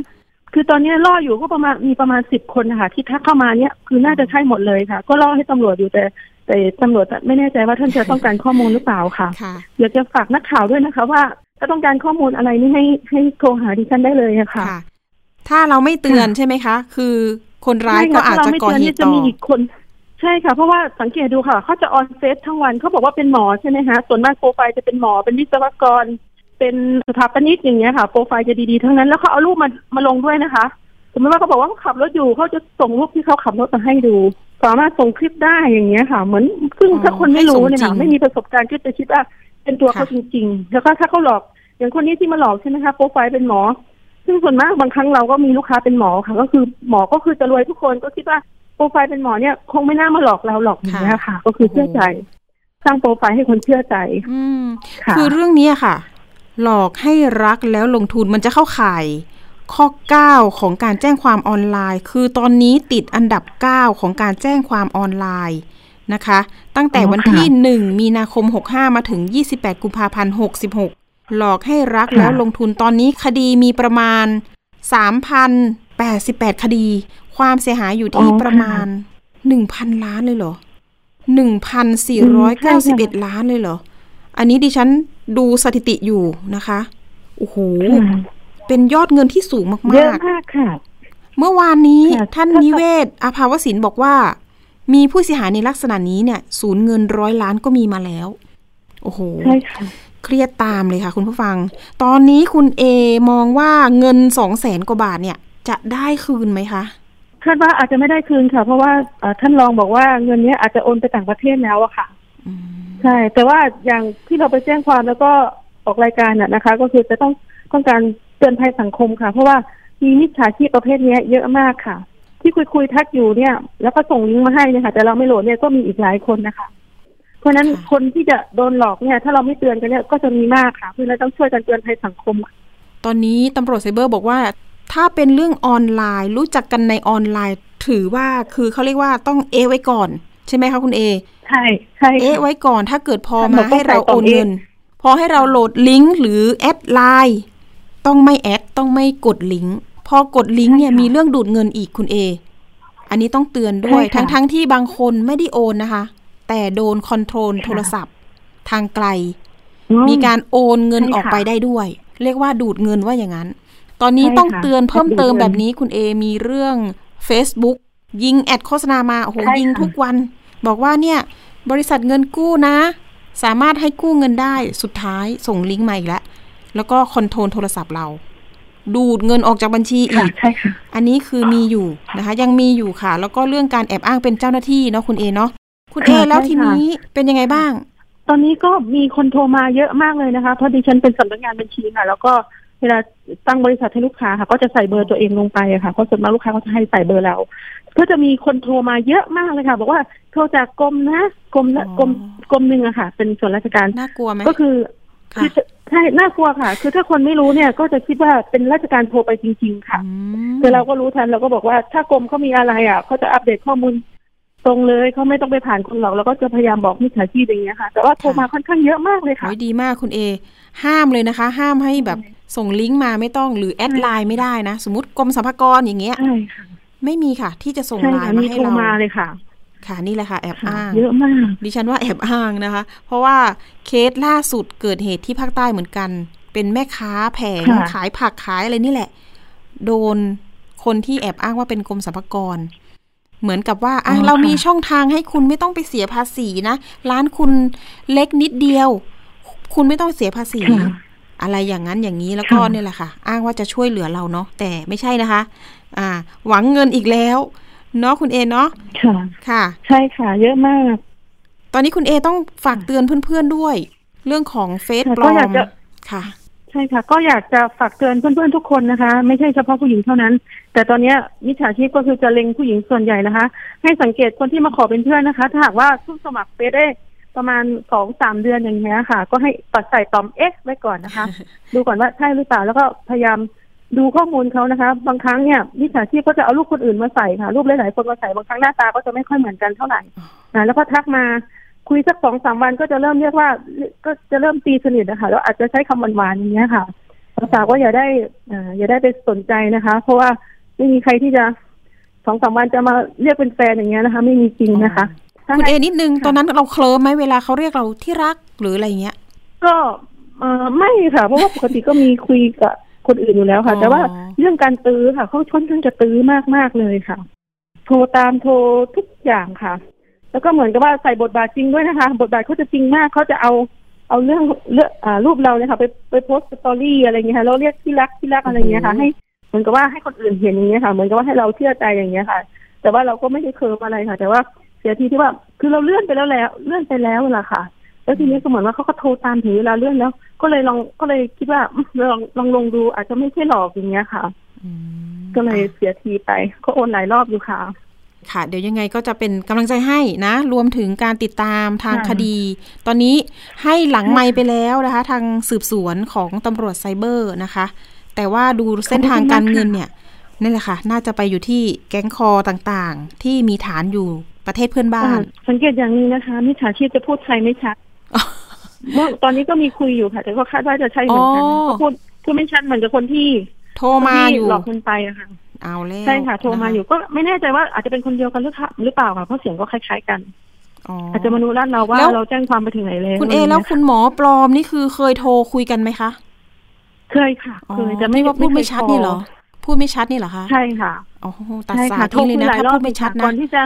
คือตอนนี้ล่ออยู่ก็ประมาณมีประมาณสิบคนนะคะที่ทักเข้ามาเนี่ยคือน่าจะใช่หมดเลยค่ะ ก็ล่อให้ตำรวจอยู่แต่แต่ตำรวจไม่แน่ใจว่าท่านจะต้องการข้อมูลหรือเปล่าค่ะค่ะอยากจะฝากนักข่าวด้วยนะคะ ว่าถ้าต้องการข้อมูลอะไรนี่ให้ให้โทรหาดิฉันได้เลยอะค่ะค่ะ ถ้าเราไม่เตือนใช่ไหมคะ คือคนร้ายใช่ก็ค่ะอาจถ้จะเรไม่ก่อตืนเหนี่ตุจะต่อมีอีกคน ใช่ค่ะ เพราะว่าเขาสังเกตดูค่ะ เขาจะออนเฟซทั้งวันเขาบอกว่าเป็นหมอใช่ไหมคะส่วนมากโปรไฟล์จะเป็นหมอเป็นวิศวกร เป็นสถาปนิกอย่างเงี้ยค่ะ โปรไฟล์จะดีๆทั้งนั้นแล้วเขาเอารูปมามาลงด้วยนะคะสมมติว่าเขาบอกว่าเขาขับรถอยู่เขาจะส่งรูปที่เขาขับรถมาให้ดูสามารถส่งคลิปได้อย่างเงี้ยค่ะ เหมือนซึ่งอ๋อถ้าคนไม่รู้เนี่ยให้ส่ค่ะงจริงไม่มีประสบการณ์ก็จะคิดว่าเป็นตัวเขาค่ะจริง ๆ แล้วก็ถ้าเขาหลอกอย่างคนนี้ที่มาหลอกใช่ไหมคะโปรไฟล์เป็นหมอ ซึ่งส่วนมากบางครั้งเราก็มีลูกค้าเป็นหมอค่ะ ก็คือหมอก็คือจะรวยทุกคนก็คิดว่าโปรไฟล์เป็นหมอเนี่ยคงไม่น่ามาหลอกเราหรอกอย่างเงี้ยค่ะ ก็คือเชื่อใจ สร้างโปรไฟล์ให้คนเชื่อใจ อืมค่ะคือเรื่องนี้ค่ะ หลอกให้รักแล้วลงทุนมันจะเข้าข่าย ข้อ 9 ของการแจ้งความออนไลน์ คือตอนนี้ติดอันดับ 9 ของการแจ้งความออนไลน์นะคะ ตั้งแต่วันที่ 1 มีนาคม 65 มาถึง 28 กุมภาพันธ์ 66 หลอกให้รักแล้วลงทุนตอนนี้คดีมีประมาณ 3,088 คดี ความเสียหายอยู่ที่ประมาณ1,000ล้านเลยเหรอ1,491ล้านเลยเหรอ อันนี้ดิฉันดูสถิติอยู่นะคะ โอ้โห เป็นยอดเงินที่สูงเยมาอะกมากค่ะๆเมื่อวานนี้ค่ะท่านถ้านิเวศอาภาวศิลป์บอกว่า มีผู้เสียหายในลักษณะนี้เนี่ย สูญเงินร้อยล้านก็มีมาแล้ว โอ้โหใช่ค่ะเครียดตามเลยค่ะคุณผู้ฟัง ตอนนี้คุณเอมองว่าเงินสองแสนกว่าบาทเนี่ย จะได้คืนไหมคะ คาดว่าอาจจะไม่ได้คืนค่ะ เพราะว่าเอ่อท่านรองบอกว่าเงินเนี้ยอาจจะโอนไปต่างประเทศแล้วอะค่ะอืมใช่ แต่ว่าอย่างที่เราไปแจ้งความแล้วก็ออกรายการน่ะนะคะ ก็คือจะต้องต้องการเตือนภัยสังคมค่ะ เพราะว่ามีมิจฉาชีพประเภทเนี้ยเยอะมากค่ะ ที่คุยคุยๆทักอยู่เนี่ย แล้วก็ส่งลิงก์มาให้เนี่ยค่ะ แต่เราไม่โหลดเนี่ยก็มีอีกหลายคนนะคะ เพราะฉะนั้นคนที่จะโดนหลอกเนี่ย ถ้าเราไม่เตือนกันเนี่ยก็จะมีมากค่ะเพราะฉะนั้นต้องช่วยกันเตือนภัยสังคม ตอนนี้ตำรวจไซเบอร์บอกว่า ถ้าเป็นเรื่องออนไลน์ รู้จักกันในออนไลน์ ถือว่าคือเขาเรียกว่าต้องเอ๊ะไว้ก่อน ใช่ไหมคะคุณเอใช่ใช่ค่ะเอ๊ะไว้ก่อนถ้าเกิดพอค่ะมาให้เราโอนเงิน พอให้เราโหลดลิงก์หรือ add ไลน์ต้องไม่ add ต้องไม่กดลิงก์พอกดลิงก์เนี่ยใช่ค่ะมีเรื่องดูดเงินอีกคุณเออันนี้ต้องเตือนด้วยใช่ค่ะทั้งทั้งที่บางคนไม่ได้โอนนะคะ แต่โดน control โทรศัพท์ ทางไกลอืมีการโอนเงินใช่ค่ะออกไปได้ด้วย เรียกว่าดูดเงินว่าอย่างนั้น ตอนนี้ใช่ค่ะต้องเตือนเพิ่มเติมดูดเงินแบบนี้คุณเอมีเรื่อง Facebook ยิงแอดโฆษณามาโอ้โหใช่ค่ะยิงทุกวัน บอกว่าเนี่ย บริษัทเงินกู้นะ สามารถให้กู้เงินได้สุดท้ายส่งลิงก์มาอีกแล้ว แล้วก็คอนโทรลโทรศัพท์เรา ดูดเงินออกจากบัญชีอีค่ะกใช่ค่ะอันนี้คือมีอยู่นะคะ ยังมีอยู่ค่ะ แล้วก็เรื่องการแอบอ้างเป็นเจ้าหน้าที่เนาะคุณเอเนาะคุณเอค่ะแล้วใช่ทีค่ะนี้เป็นยังไงบ้าง ตอนนี้ก็มีคนโทรมาเยอะมากเลยนะคะเพราะดิฉันเป็นสำนักงานบัญชีค่ะ แล้วก็ เวลาตั้งบริษัทให้ลูกค้าค่ะ ก็จะใส่เบอร์ตัวเองลงไปอะค่ะเพราะส่วนมากลูกค้าก็จะให้ใส่เบอร์เรา ก็จะมีคนโทรมาเยอะมากเลยค่ะ บอกว่าโทรจากกรมนะกรมละอ๋อกรมกรมหนึ่งอะค่ะ เป็นส่วนราชการน่ากลัวไหมก็คือค่ะคือใช่น่ากลัวค่ะ คือถ้าคนไม่รู้เนี่ย ก็จะคิดว่าเป็นราชการโทรไปจริง ๆ ค่ะอืมคือเราก็รู้ทันเราก็บอกว่าถ้ากรมเขามีอะไรอะเขาจะอัปเดตข้อมูลตรงเลยเขาไม่ต้องไปผ่านคนหรอกเราก็จะพยายามบอกมิจฉาชีพอย่างเงี้ยค่ะ แต่ว่าโทรมาค่อนข้างเยอะมากเลยค่ะโอ้ยดีมากคุณเอ ห้ามเลยนะคะ ห้ามให้แบบส่งลิงก์มาไม่ต้องหรือแอดไลน์ไม่ได้นะ สมมติกรมสรรพากรอย่างเงี้ยใช่ค่ะไม่มีค่ะ ที่จะส่งใช่ไลค่ะน์มามีให้โทรเรามาเลยค่ะ ค่ะนี่แหละค่ะ แอบค่ะอ้าง เยอะมาก ดิฉันว่าแอบอ้างนะคะ เพราะว่าเคสล่าสุดเกิดเหตุที่ภาคใต้เหมือนกัน เป็นแม่ค้าแผงค่ะขายผักขายอะไรนี่แหละ โดนคนที่แอบอ้างว่าเป็นกรมสรรพากรเหมือนกับว่าอะเรามีช่องทางให้คุณไม่ต้องไปเสียภาษีนะ ร้านคุณเล็กนิดเดียว คุณไม่ต้องเสียภาษีค่ะอะไรอย่างนั้นอย่างนี้แล้วก็ค่ะเนี่ยแหละค่ะ อ้างว่าจะช่วยเหลือเราเนาะแต่ไม่ใช่นะคะ อ่า หวังเงินอีกแล้ว เนาะคุณเอเนาะค่ะค่ะ ใช่ค่ะ เยอะมาก ตอนนี้คุณเอต้องฝากเตือนเพื่อนๆด้วย เรื่องของเฟซค่ะปลก็ออยากมจะค่ะใช่ค่ะ ก็อยากจะฝากเตือนเพื่อนๆทุกคนนะคะ ไม่ใช่เฉพาะผู้หญิงเท่านั้น แต่ตอนเนี้ยมิจฉาชีพก็คือจะเล็งผู้หญิงส่วนใหญ่นะคะ ให้สังเกตคนที่มาขอเป็นเพื่อนนะคะ ถ้าหากว่าเพิ่งสมัครเฟซได้ ประมาณสองสามเดือนอย่างเงี้ยค่ะ ก็ให้ตัดใส่ตอมเอ็กไว้ก่อนนะคะ ดูก่อนว่าใช่หรือเปล่าแล้วก็พยายามดูข้อมูลเขานะคะ บางครั้งเนี่ยมิจฉาชีพก็จะเอารูปคนอื่นมาใส่ค่ะ รูปหลายๆคนมาใส่บางครั้งหน้าตาก็จะไม่ค่อยเหมือนกันเท่าไหร่นะแล้วก็ทักมาคุยสักสองสามวันก็จะเริ่มเรียกว่า ก็จะเริ่มตีสนิทนะคะแล้วอาจจะใช้คำหวานๆอย่างเงี้ยค่ะสาวๆก็อย่าได้เอ่ออย่าได้ไปสนใจนะคะ เพราะว่าไม่มีใครที่จะสองสามวันจะมาเรียกเป็นแฟนอย่างเงี้ยนะคะ ไม่มีจริงนะคะถ้า คุณให้เอนิดนึงค่ะตอนนั้นเราเคลิ้มไหมเวลาเขาเรียกเราที่รักหรืออะไรเงี้ย ก็เออไม่ค่ะ เพราะว่าปกติก็มีคุยกับคนอื่นอยู่แล้วค่ะอ๋อแต่ว่าเรื่องการตื้อค่ะเขาค่อนข้างจะตื้อมากมากๆเลยค่ะ โทรตามโทรทุกอย่างค่ะ แล้วก็เหมือนกับว่าใส่บทบาทจริงด้วยนะคะ บทบาทเขาจะจริงมากเขาจะเอาเอาเรื่องเรื่องอ่ารูปเราเนี่ยค่ะ ไปไปโพสต์ story อะไรอย่างเงี้ยค่ะแล้วเรียกที่รักที่รักอะไรอย่างเงี้ยค่ะ ให้เหมือนกับว่าให้คนอื่นเห็นอย่างเงี้ยค่ะ เหมือนกับว่าให้เราเชื่อใจอย่างเงี้ยค่ะ แต่ว่าเราก็ไม่ได้เคลิ้มอะไรค่ะ แต่ว่า เสียทีที่ว่าคือเราเลื่อนไปแล้วแล้ว เลื่อนไปแล้วล่ะค่ะ แล้วทีนี้ก็เหมือนว่าเขาก็โทรตามถึงเวลาเลื่อนแล้ว ก็เลยลองก็เลยคิดว่าอืมลองลองลงดูอาจจะไม่ใช่หลอกอย่างเงี้ยค่ะอืมก็เลยเสียทีไปก็โอนหลายรอบอยู่ค่ะ ค่ะ เดี๋ยวยังไงก็จะเป็นกำลังใจให้นะ รวมถึงการติดตามทางค่ะคดี ตอนนี้ให้หลังไมค์ไปแล้วนะคะ ทางสืบสวนของตำรวจไซเบอร์นะคะ แต่ว่าดูเส้นทางการเงินเนี่ยนั่นแหละค่ะ น่าจะไปอยู่ที่แก๊งคอต่างๆ ที่มีฐานอยู่ ประเทศเพื่อนบ้านอ่าสังเกตอย่างหนี้นะคะมิจฉาชีพจะพูดไทยไม่ชัดเมื่อตอนนี้ก็มีคุยอยู่ค่ะ แต่ก็คาดว่าจะใช่เหมือนกันอ๋อก็พูดพูดไม่ชัดเหมือนกับคนที่ โทรมาที่อยู่หลอกเงินไปอะค่ะเอาแล้วใช่ค่ะ โทรมานอยู่ก็ไม่แน่ใจว่าอาจจะเป็นคนเดียวกันหรือเปล่าหรือเปล่าค่ะเพราะเสียงก็คล้าย ๆกันอ๋อออาจจะมาดูลาดเราว่าแล้วเราแจ้งความไปถึงไหนแล้วคุณเออะไรแล้วงี้ยคุณหมอปลอมนี่คือเคยโทรคุยกันไหมคะ เคยค่ะอ๋อเคยแต่ที่ว่าพูดไม่ชัดคยนี่เหรอ พูดไม่ชัดนี่เหรอคะใช่ค่ะโอ้โหตัดใช่สาค่ะยทิ้งเลยนะโทรคุถ้าพูดไม่ชัดก่อนะนที่จะ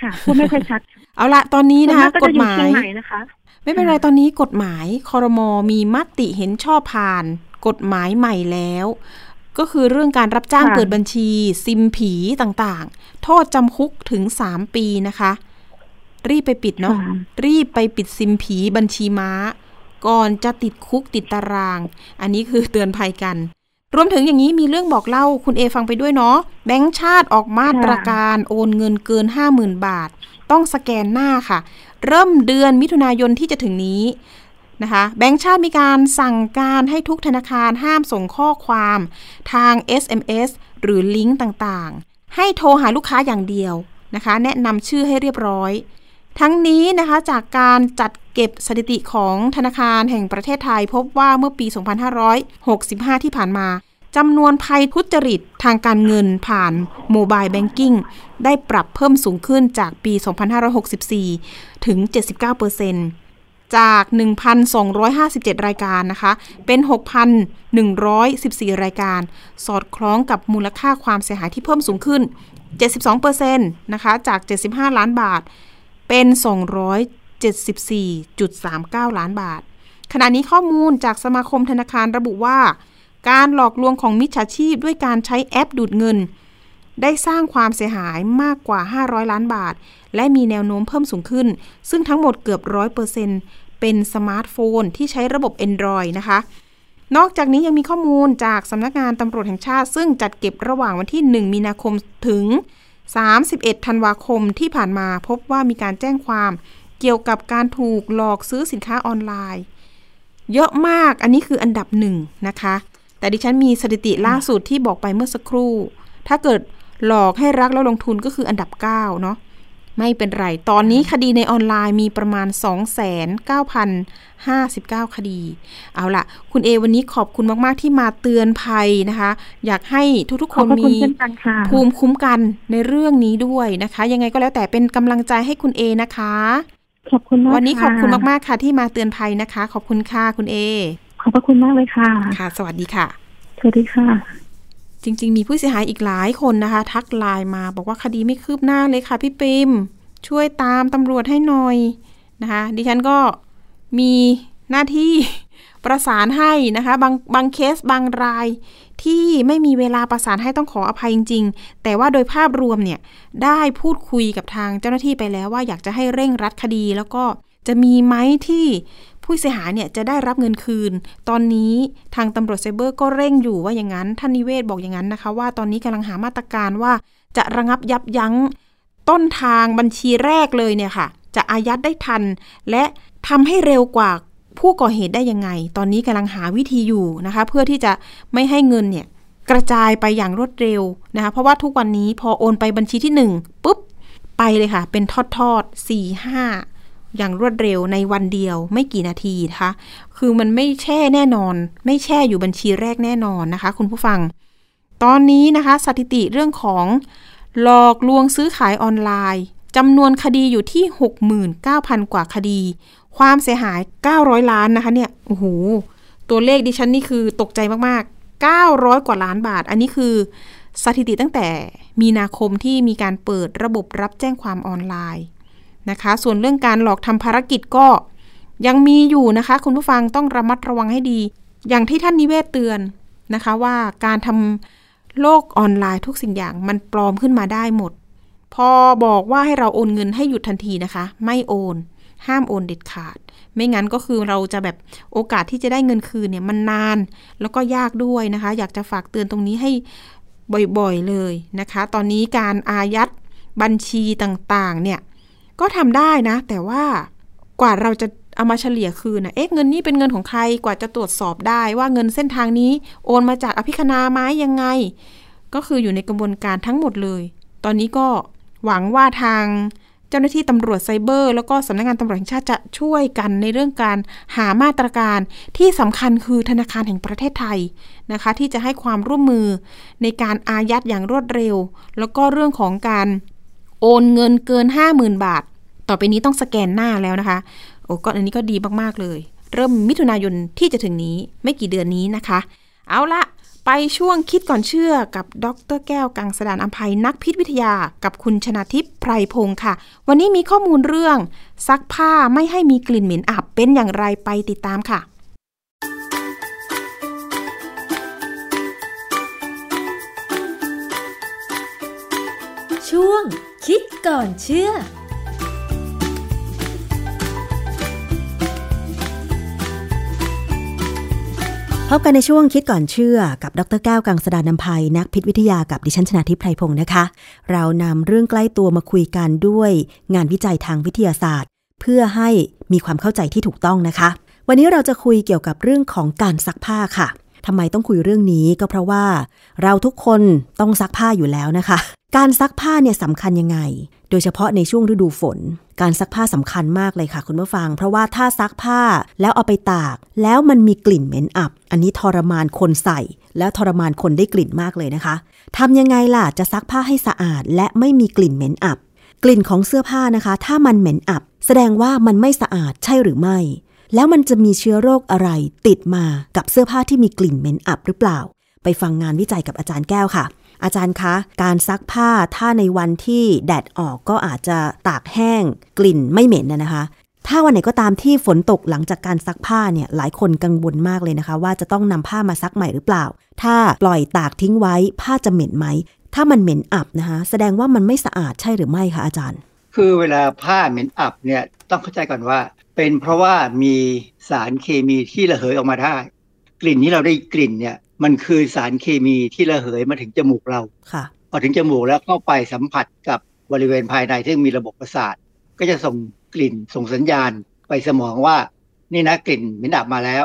ค่ะพูดไม่ค่อยชัด เอาละตอนนี้นะคะส่วกมาฎจหมายอเชีงใหม่นะคะไม่เป็นไรตอนนี้กฎหมายคอรมอมีมติเห็นชอบผ่าน กฎหมายใหม่แล้ว ก็คือเรื่องการรับจ้างค่ะเปิดบัญชี ซิมผีต่างๆ โทษจำคุกถึง3ปีนะคะ รีบไปปิดเนาะค่ะรีบไปปิดซิมผีบัญชีม้า ก่อนจะติดคุกติดตาราง อันนี้คือเตือนภัยกัน รวมถึงอย่างนี้มีเรื่องบอกเล่าคุณเอฟังไปด้วยเนาะแบงค์ชาติออกมาตรการโอนเงินเกิน 50,000 บาท ต้องสแกนหน้าค่ะ เริ่มเดือนมิถุนายนที่จะถึงนี้นะคะแบงค์ชาติมีการสั่งการให้ทุกธนาคารห้ามส่งข้อความทาง SMS หรือลิงก์ต่างๆ ให้โทรหาลูกค้าอย่างเดียวนะคะ แนะนำชื่อให้เรียบร้อย ทั้งนี้นะคะจากการจัดเก็บสถิติของธนาคารแห่งประเทศไทย พบว่าเมื่อปี 2565 ที่ผ่านมาจำนวนภัยทุจริตทางการเงินผ่าน mobile banking ได้ปรับเพิ่มสูงขึ้นจากปี 2564 ถึง 79%จจาก 1,257 รายการนะคะ เป็น 6,114 รายการ สอดคล้องกับมูลค่าความเสียหายที่เพิ่มสูงขึ้น 72%นะคะ จาก 75 ล้านบาท เป็น 274.39 ล้านบาท ขณะนี้ข้อมูลจากสมาคมธนาคารระบุว่า การหลอกลวงของมิจฉาชีพด้วยการใช้แอปดูดเงิน ได้สร้างความเสียหายมากกว่า 500 ล้านบาท และมีแนวโน้มเพิ่มสูงขึ้น ซึ่งทั้งหมดเกือบ 100%เป็นสมาร์ทโฟนที่ใช้ระบบ Android นะคะ นอกจากนี้ยังมีข้อมูลจากสำนักงานตำรวจแห่งชาติ ซึ่งจัดเก็บระหว่างวันที่ 1 มีนาคมถึง 31 ธันวาคมที่ผ่านมาพบว่ามีการแจ้งความเกี่ยวกับการถูกหลอกซื้อสินค้าออนไลน์ เยอะมากอันนี้คืออันดับหนึ่งนะคะ แต่ดิฉันมีสถิติล่าสุดที่บอกไปเมื่อสักครู่ ถ้าเกิดหลอกให้รักแล้วลงทุนก็คืออันดับ 9 เนาะ ไม่เป็นไร ตอนนี้คดีในออนไลน์มีประมาณ 2,9,059 คดี เอาล่ะ คุณเอวันนี้ขอบคุณมาก ๆ ที่มาเตือนภัยนะคะ อยากให้ทุก ๆ คนมีภูมิคุ้มกันในเรื่องนี้ด้วยนะคะ ยังไงก็แล้วแต่เป็นกำลังใจให้คุณเอนะคะ ขอบคุณมากวันนี้ขอบคุณมาก ๆ ค่ะ ที่มาเตือนภัยนะคะ ขอบคุณค่ะคุณเอ ขอบพระคุณมากเลยค่ะ ค่ะ สวัสดีค่ะ สวัสดีค่ะ จริง ๆ มีผู้เสียหายอีกหลายคนนะคะ ทักไลน์มาบอกว่าคดีไม่คืบหน้าเลยค่ะพี่ปิมช่วยตามตำรวจให้หน่อยนะคะ ดิฉันก็มีหน้าที่ประสานให้นะคะ บางบางเคสบางรายที่ไม่มีเวลาประสานให้ต้องขออภัยจริง ๆ แต่ว่าโดยภาพรวมเนี่ย ได้พูดคุยกับทางเจ้าหน้าที่ไปแล้วว่าอยากจะให้เร่งรัดคดี แล้วก็จะมีไหมที่ ผู้เสียหายเนี่ยจะได้รับเงินคืน ตอนนี้ทางตำรวจไซเบอร์ก็เร่งอยู่ว่าอย่างนั้นท่านนิเวศบอกอย่างนั้นนะคะ ว่าตอนนี้กำลังหามาตรการว่าจะระงับยับยั้งต้นทางบัญชีแรกเลยเนี่ยค่ะ จะอายัดได้ทัน และทำให้เร็วกว่าผู้ก่อเหตุได้ยังไง ตอนนี้กำลังหาวิธีอยู่นะคะ เพื่อที่จะไม่ให้เงินเนี่ยกระจายไปอย่างรวดเร็วนะคะ เพราะว่าทุกวันนี้พอโอนไปบัญชีที่หนึ่งปุ๊บ ไปเลยค่ะ เป็นทอดทอดสี่ห้า อย่างรวดเร็วในวันเดียวไม่กี่นาทีนะคะ คือมันไม่แช่แน่นอน ไม่แช่อยู่บัญชีแรกแน่นอนนะคะ คุณผู้ฟัง ตอนนี้นะคะ สถิติเรื่องของหลอกลวงซื้อขายออนไลน์จำนวนคดีอยู่ที่ 69,000 กว่าคดี ความเสียหาย 900 ล้านนะคะเนี่ยโอ้โหตัวเลขดิฉันนี่คือตกใจมากๆ 900 กว่าล้านบาท อันนี้คือสถิติตั้งแต่มีนาคมที่มีการเปิดระบบรับแจ้งความออนไลน์ นะคะ ส่วนเรื่องการหลอกทำภารกิจก็ยังมีอยู่นะคะ คุณผู้ฟังต้องระมัดระวังให้ดี อย่างที่ท่านนิเวศเตือนนะคะว่าการทำโลกออนไลน์ทุกสิ่งอย่างมันปลอมขึ้นมาได้หมด พอบอกว่าให้เราโอนเงินให้หยุดทันทีนะคะ ไม่โอน ห้ามโอนเด็ดขาด ไม่งั้นก็คือเราจะแบบโอกาสที่จะได้เงินคืนเนี่ยมันนาน แล้วก็ยากด้วยนะคะ อยากจะฝากเตือนตรงนี้ให้บ่อยๆเลยนะคะ ตอนนี้การอายัดบัญชีต่างๆเนี่ย ก็ทำได้นะ แต่ว่ากว่าเราจะเอามาเฉลี่ยคืนนะเอ๊ะเงินนี้เป็นเงินของใครกว่าจะตรวจสอบได้ว่าเงินเส้นทางนี้โอนมาจากอภิคณาไม้ยังไง ก็คืออยู่ในกระบวนการทั้งหมดเลย ตอนนี้ก็หวังว่าทางเจ้าหน้าที่ตำรวจไซเบอร์ แล้วก็สำนักงานตำรวจแห่งชาติจะช่วยกันในเรื่องการหามาตรการที่สำคัญคือธนาคารแห่งประเทศไทยนะคะ ที่จะให้ความร่วมมือในการอายัดอย่างรวดเร็ว แล้วก็เรื่องของการ โอนเงินเกิน 50,000 บาท ต่อไปนี้ต้องสแกนหน้าแล้วนะคะ โอ้ก็อันนี้ก็ดีมากๆเลย เริ่มมิถุนายนที่จะถึงนี้ไม่กี่เดือนนี้นะคะ เอาละไปช่วงคิดก่อนเชื่อกับดรแก้วกังสดานอัมภัยนักพิษวิทยากับคุณชนาทิพย์ไพรพงศ์ค่ะ วันนี้มีข้อมูลเรื่อง ซักผ้าไม่ให้มีกลิ่นเหม็นอับเป็นอย่างไรไปติดตามค่ะ ช่วง คิดก่อนเชื่อ พบกันในช่วงคิดก่อนเชื่อ กับดรแก้วกังสดานนภัยนักพิษวิทยากับดิฉันชนาทิพไพรพงศ์นะคะ เรานำเรื่องใกล้ตัวมาคุยกันด้วย งานวิจัยทางวิทยาศาสตร์ เพื่อให้มีความเข้าใจที่ถูกต้องนะคะ วันนี้เราจะคุยเกี่ยวกับเรื่องของการซักผ้าค่ะทำไมต้องคุยเรื่องนี้ก็เพราะว่า เราทุกคนต้องซักผ้าอยู่แล้วนะคะ การซักผ้าเนี่ยสำคัญยังไง โดยเฉพาะในช่วงฤดูฝน การซักผ้าสำคัญมากเลยค่ะคุณผู้ฟัง เพราะว่าถ้าซักผ้าแล้วเอาไปตาก แล้วมันมีกลิ่นเหม็นอับ อันนี้ทรมานคนใส่ แล้วทรมานคนได้กลิ่นมากเลยนะคะทำยังไงล่ะจะซักผ้าให้สะอาด และไม่มีกลิ่นเหม็นอับ กลิ่นของเสื้อผ้านะคะ ถ้ามันเหม็นอับ แสดงว่ามันไม่สะอาดใช่หรือไม่ แล้วมันจะมีเชื้อโรคอะไรติดมากับเสื้อผ้าที่มีกลิ่นเหม็นอับหรือเปล่า ไปฟังงานวิจัยกับอาจารย์แก้วค่ะ อาจารย์คะ การซักผ้าถ้าในวันที่แดดออกก็อาจจะตากแห้ง กลิ่นไม่เหม็นนะนะคะ ถ้าวันไหนก็ตามที่ฝนตกหลังจากการซักผ้าเนี่ยหลายคนกังวลมากเลยนะคะ ว่าจะต้องนำผ้ามาซักใหม่หรือเปล่า ถ้าปล่อยตากทิ้งไว้ผ้าจะเหม็นไหม ถ้ามันเหม็นอับนะคะ แสดงว่ามันไม่สะอาดใช่หรือไม่คะอาจารย์ คือเวลาผ้าเหม็นอับเนี่ยต้องเข้าใจก่อนว่า เป็นเพราะว่ามีสารเคมีที่ระเหยออกมาได้ กลิ่นที่เราได้กลิ่นเนี่ย มันคือสารเคมีที่ระเหยมาถึงจมูกเราค่ะพอถึงจมูกแล้วเข้าไปสัมผัสกับบริเวณภายในที่มีระบบประสาท ก็จะส่งกลิ่นส่งสัญญาณไปสมองว่า นี่นะกลิ่นเหม็นอับมาแล้ว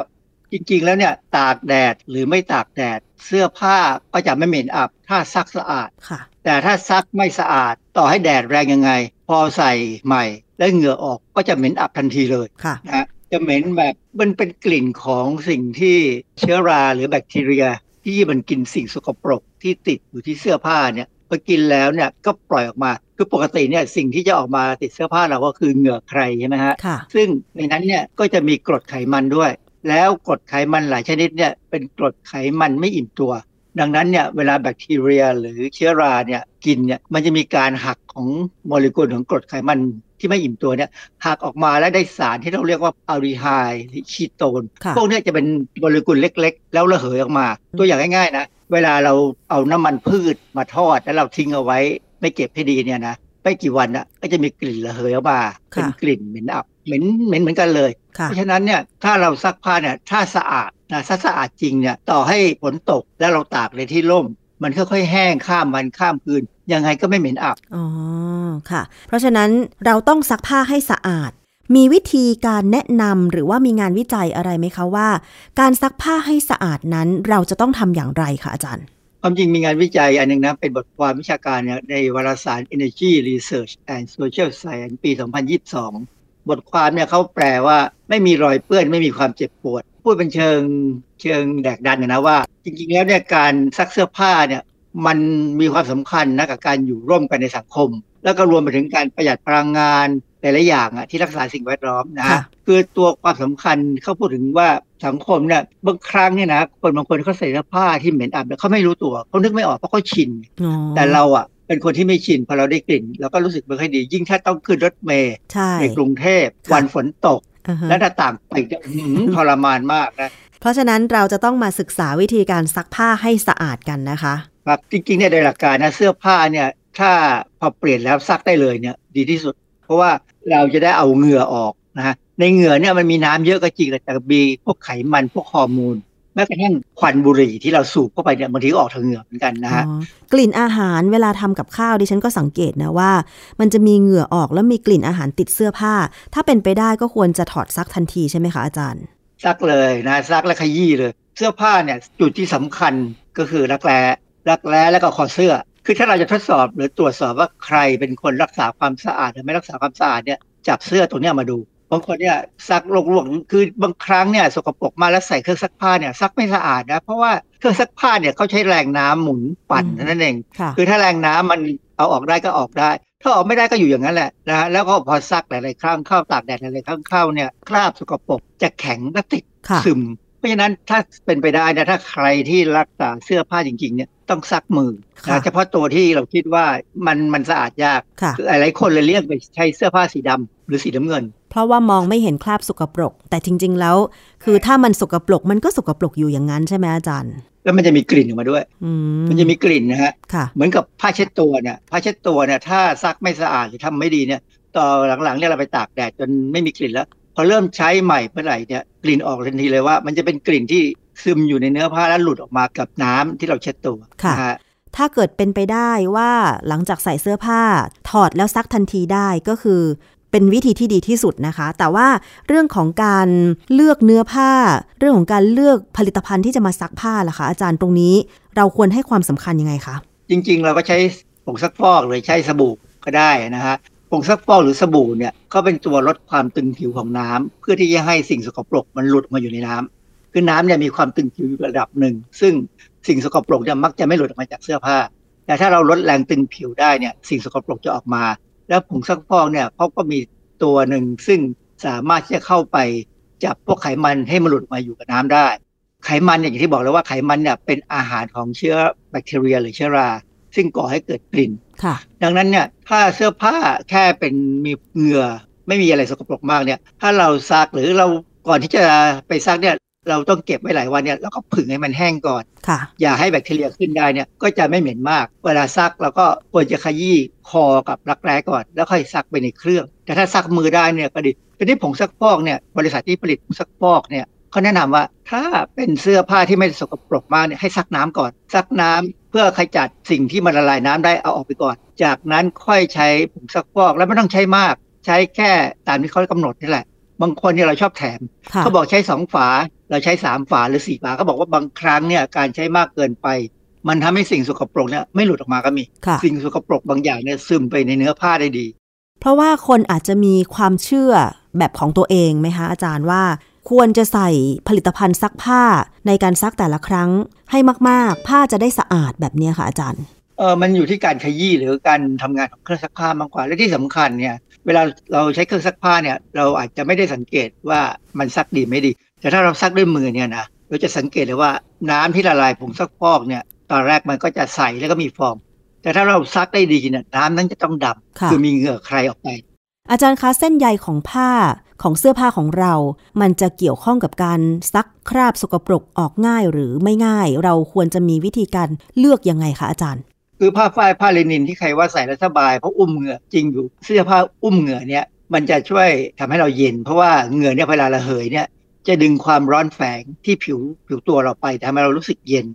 จริงๆ แล้วเนี่ยตากแดดหรือไม่ตากแดด เสื้อผ้าก็จะไม่เหม็นอับ ถ้าซักสะอาดค่ะ แต่ถ้าซักไม่สะอาดต่อให้แดดแรงยังไง พอใส่ใหม่ แล้วเหงื่อออกก็จะเหม็นอับทันทีเลยค่ะนะฮะ จะเหม็นแบบมันเป็นกลิ่นของสิ่งที่เชื้อราหรือแบคทีเรีย ที่มันกินสิ่งสกปรกที่ติดอยู่ที่เสื้อผ้าเนี่ยพอกินแล้วเนี่ยก็ปล่อยออกมาคือปกติเนี่ยสิ่งที่จะออกมาติดเสื้อผ้าเราก็คือเหงื่อใครใช่ไหมฮะค่ะซึ่งในนั้นเนี่ยก็จะมีกรดไขมันด้วย แล้วกรดไขมันหลายชนิดเนี่ยเป็นกรดไขมันไม่อิ่มตัว ดังนั้นเนี่ยเวลาแบคทีเรียหรือเชื้อราเนี่ยกินเนี่ยมันจะมีการหักของโมเลกุลของกรดไขมัน ที่ไม่อิ่มตัวเนี่ยหักออกมาแล้วได้สารที่เราเรียกว่าอัลดีไฮด์หรือคีโตนค่ะพวกเนี้ยจะเป็นโมเลกุลเล็ก ๆ แล้วระเหยออกมา ตัวอย่างง่ายๆนะ เวลาเราเอาน้ำมันพืชมาทอด แล้วเราทิ้งเอาไว้ ไม่เก็บให้ดีเนี่ยนะไม่กี่วันอะก็จะมีกลิ่นระเหยออกมาเป็นกลิ่นเหม็นอับเหม็นเหม็นเหมือนกันเลยค่ะเพราะฉะนั้นเนี่ยถ้าเราซักผ้าเนี่ยถ้าสะอาดนะถ้าสะอาดจริงเนี่ยต่อให้ฝนตกแล้วเราตากในที่ร่ม มันค่อยๆแห้งข้ามวันข้ามคืน ยังไงก็ไม่เหม็นอับอ๋อค่ะ เพราะฉะนั้นเราต้องซักผ้าให้สะอาด มีวิธีการแนะนำหรือว่ามีงานวิจัยอะไรไหมคะว่า การซักผ้าให้สะอาดนั้นเราจะต้องทำอย่างไรคะอาจารย์ความจริงมีงานวิจัยอันหนึงนะ เป็นบทความวิชาการเนี่ยในวารสาร Energy Research and Social Science ปี 2022 บทความเนี่ยเขาแปลว่าไม่มีรอยเปื้อนไม่มีความเจ็บปวด พูดเป็นเชิงเชิงแดกดันนะว่า จริงๆแล้วเนี่ยการซักเสื้อผ้าเนี่ย มันมีความสำคัญนะกับการอยู่ร่วมกันในสังคม แล้วก็รวมไปถึงการประหยัดพลังงานหลายๆอย่างอะที่รักษาสิ่งแวดล้อมนะฮะค่ะคือตัวความสำคัญเขาพูดถึงว่าสังคมเนี่ยบางครั้งเนี่ยนะคนบางคนเขาใส่เสื้อผ้าที่เหม็นอับเนี่ยเขาไม่รู้ตัวเขานึกไม่ออกเพราะเขาชินอ๋อแต่เราอะเป็นคนที่ไม่ชินพอเราได้กลิ่นเราก็รู้สึกไม่ค่อยดี ยิ่งถ้าต้องขึ้นรถเมล์ใช่ในกรุงเทพค่ะวันฝนตกอ่าฮะและถ้าต่างไปจะอื้อหือทรมานมากนะเพราะฉะนั้นเราจะต้องมาศึกษาวิธีการซักผ้าให้สะอาดกันนะคะ ครับจริงๆเนี่ยโดยหลักการนะเสื้อผ้าเนี่ยถ้าพอเปลี่ยนแล้วซักได้เลยเนี่ยดีที่สุด เพราะว่าเราจะได้เอาเหงื่อออกนะฮะในเหงื่อเนี่ยมันมีน้ำเยอะก็จริงแต่มีพวกไขมันพวกฮอร์โมนแม้กระทั่งควันบุหรี่ที่เราสูบเข้าไปเนี่ยบางทีก็ออกทางเหงื่อเหมือนกันนะฮะอ๋อกลิ่นอาหารเวลาทำกับข้าวดิฉันก็สังเกตนะว่า มันจะมีเหงื่อออกแล้วมีกลิ่นอาหารติดเสื้อผ้า ถ้าเป็นไปได้ก็ควรจะถอดซักทันทีใช่ไหมคะอาจารย์ ซักเลยนะซักและขยี้เลย เสื้อผ้าเนี่ยจุดที่สำคัญก็คือรักแร้ รักแร้แล้วก็คอเสื้อ คือถ้าเราจะทดสอบหรือตรวจสอบว่าใครเป็นคนรักษาความสะอาดหรือไม่รักษาความสะอาดเนี่ยจับเสื้อตัวเนี้ยมาดูบางคนเนี่ยซักลวกๆคือบางครั้งเนี่ยสกปรกมากแล้วใส่เครื่องซักผ้าเนี่ยซักไม่สะอาดนะเพราะว่าเครื่องซักผ้าเนี่ยเขาใช้แรงน้ำหมุนปั่นอืมเท่านั่นเองค่ะคือถ้าแรงน้ำมันเอาออกได้ก็ออกได้ ถ้าออกไม่ได้ก็อยู่อย่างนั้นแหละนะฮะแล้วก็พอซักหลายๆครั้งเข้าตากแดดหลายๆครั้งเข้าเนี่ยคราบสกปรกจะแข็งและติดค่ะซึม เพราะฉะนั้นถ้าเป็นไปได้นะถ้าใครที่รักษาเสื้อผ้าจริง ๆ เนี่ยต้องซักมือค่ะนะเฉพาะตัวที่เราคิดว่ามันมันสะอาดยากค่ะคือหลายๆคนเลยเรียกไปใช้เสื้อผ้าสีดำหรือสีน้ำเงิน เพราะว่ามองไม่เห็นคราบสกปรก แต่จริง ๆ แล้ว คือถ้ามันสกปรกมันก็สกปรกอยู่อย่างนั้นใช่ไหมอาจารย์ แล้วมันจะมีกลิ่นออกมาด้วยอืมันจะมีกลิ่นนะฮะค่ะเหมือนกับผ้าเช็ดตัวเนี่ยผ้าเช็ดตัวเนี่ยถ้าซักไม่สะอาดหรือทำไม่ดีเนี่ยต่อหลังๆเนี่ยเราไปตากแดดจนไม่มีกลิ่นแล้ว พอเริ่มใช้ใหม่เมื่อไหร่เนี่ยกลิ่นออกทันทีเลยว่า มันจะเป็นกลิ่นที่ซึมอยู่ในเนื้อผ้าแล้วหลุดออกมากับน้ำที่เราเช็ดตัวค่ะนฮถ้าเกิดเป็นไปได้ว่าหลังจากใส่เสื้อผ้า ถอดแล้วซักทันทีได้ก็คือเป็นวิธีที่ดีที่สุดนะคะ แต่ว่าเรื่องของการเลือกเนื้อผ้า เรื่องของการเลือกผลิตภัณฑ์ที่จะมาซักผ้าล่ะคะ อาจารย์ตรงนี้เราควรให้ความสำคัญยังไงคะจริง ๆ เราก็ใช้ผงซักฟอกหรือใช้สบู่ก็ได้นะฮะ ผงซักฟอกหรือสบู่เนี่ยก็เป็นตัวลดความตึงผิวของน้ำเพื่อที่จะให้สิ่งสกปรกมันหลุดมาอยู่ในน้ำคือน้ำเนี่ยมีความตึงผิวอยู่ระดับหนึ่ง ซึ่งสิ่งสกปรกเนี่ยมักจะไม่หลุดออกมาจากเสื้อผ้า แต่ถ้าเราลดแรงตึงผิวได้เนี่ยสิ่งสกปรกจะออกมา แล้วผงซักฟอกเนี่ยเขาก็มีตัวหนึ่งซึ่งสามารถที่จะเข้าไปจับพวกไขมันให้มันหลุดมาอยู่กับน้ำได้ ไขมันอย่างที่บอกแล้วว่าไขมันเนี่ยเป็นอาหารของเชื้อแบคทีเรีย หรือเชื้อรา ซึ่งก่อให้เกิดกลิ่น ดังนั้นเนี่ยถ้าเสื้อผ้าแค่เป็นมีเหงื่อไม่มีอะไรสกปรกมากเนี่ย ถ้าเราซักหรือเราก่อนที่จะไปซักเนี่ยเราต้องเก็บไว้หลายวันเนี่ยแล้วก็ผึ่งให้มันแห้งก่อนค่ะอย่าให้แบคทีเรียขึ้นได้เนี่ยก็จะไม่เหม็นมาก เวลาซักเราก็ควรจะขยี้คอกับรักแร้ก่อน แล้วค่อยซักไปในเครื่อง แต่ถ้าซักมือได้เนี่ยก็ดีทีนี้ผงซักฟอกเนี่ยบริษัทที่ผลิตผงซักฟอกเนี่ยเขาแนะนำว่าถ้าเป็นเสื้อผ้าที่ไม่สกปรกมากเนี่ยให้ซักน้ำก่อน ซักน้ำ เพื่อขจัดสิ่งที่มันละลายน้ำได้เอาออกไปก่อน จากนั้นค่อยใช้ผงซักฟอกแล้วไม่ต้องใช้มาก ใช้แค่ตามที่เขากำหนดนี่แหละ บางคนเนี่ยเราชอบแถมค่ะเขาบอกใช้สองฝา เราใช้สามฝาหรือสี่ฝาเขาบอกว่าบางครั้งเนี่ยการใช้มากเกินไป มันทำให้สิ่งสกปรกเนี่ยไม่หลุดออกมาก็มีค่ะสิ่งสกปรกบางอย่างเนี่ยซึมไปในเนื้อผ้าได้ดี เพราะว่าคนอาจจะมีความเชื่อแบบของตัวเองไหมคะอาจารย์ว่า ควรจะใส่ผลิตภัณฑ์ซักผ้าในการซักแต่ละครั้งให้มาก ๆ ผ้าจะได้สะอาดแบบเนี้ยค่ะอาจารย์เออมันอยู่ที่การขยี้หรือการทำงานของเครื่องซักผ้ามากกว่า และที่สำคัญเนี่ย เวลาเราใช้เครื่องซักผ้าเนี่ย เราอาจจะไม่ได้สังเกตว่ามันซักดีไม่ดี แต่ถ้าเราซักด้วยมือเนี่ยนะ เราจะสังเกตเลยว่าน้ำที่ละลายผงซักฟอกเนี่ย ตอนแรกมันก็จะใสแล้วก็มีฟอง แต่ถ้าเราซักได้ดีเนี่ยน้ำนั้นจะต้องดำค่ะคือมีเหงื่อใครออกไป อาจารย์คะเส้นใยของผ้าของเสื้อผ้าของเรา มันจะเกี่ยวข้องกับการซักคราบสกปรกออกง่ายหรือไม่ง่าย เราควรจะมีวิธีการเลือกยังไงคะอาจารย์ คือผ้าฝ้ายผ้าเลนินที่ใครว่าใส่แล้วสบายเพราะอุ้มเหงื่อจริงอยู่เสื้อผ้าอุ้มเหงื่อเนี่ยมันจะช่วยทำให้เราเย็น เพราะว่าเหงื่อเนี่ยเวลาระเหยเนี่ยจะดึงความร้อนแฝงที่ผิวผิวตัวเราไปทำให้เรารู้สึกเย็น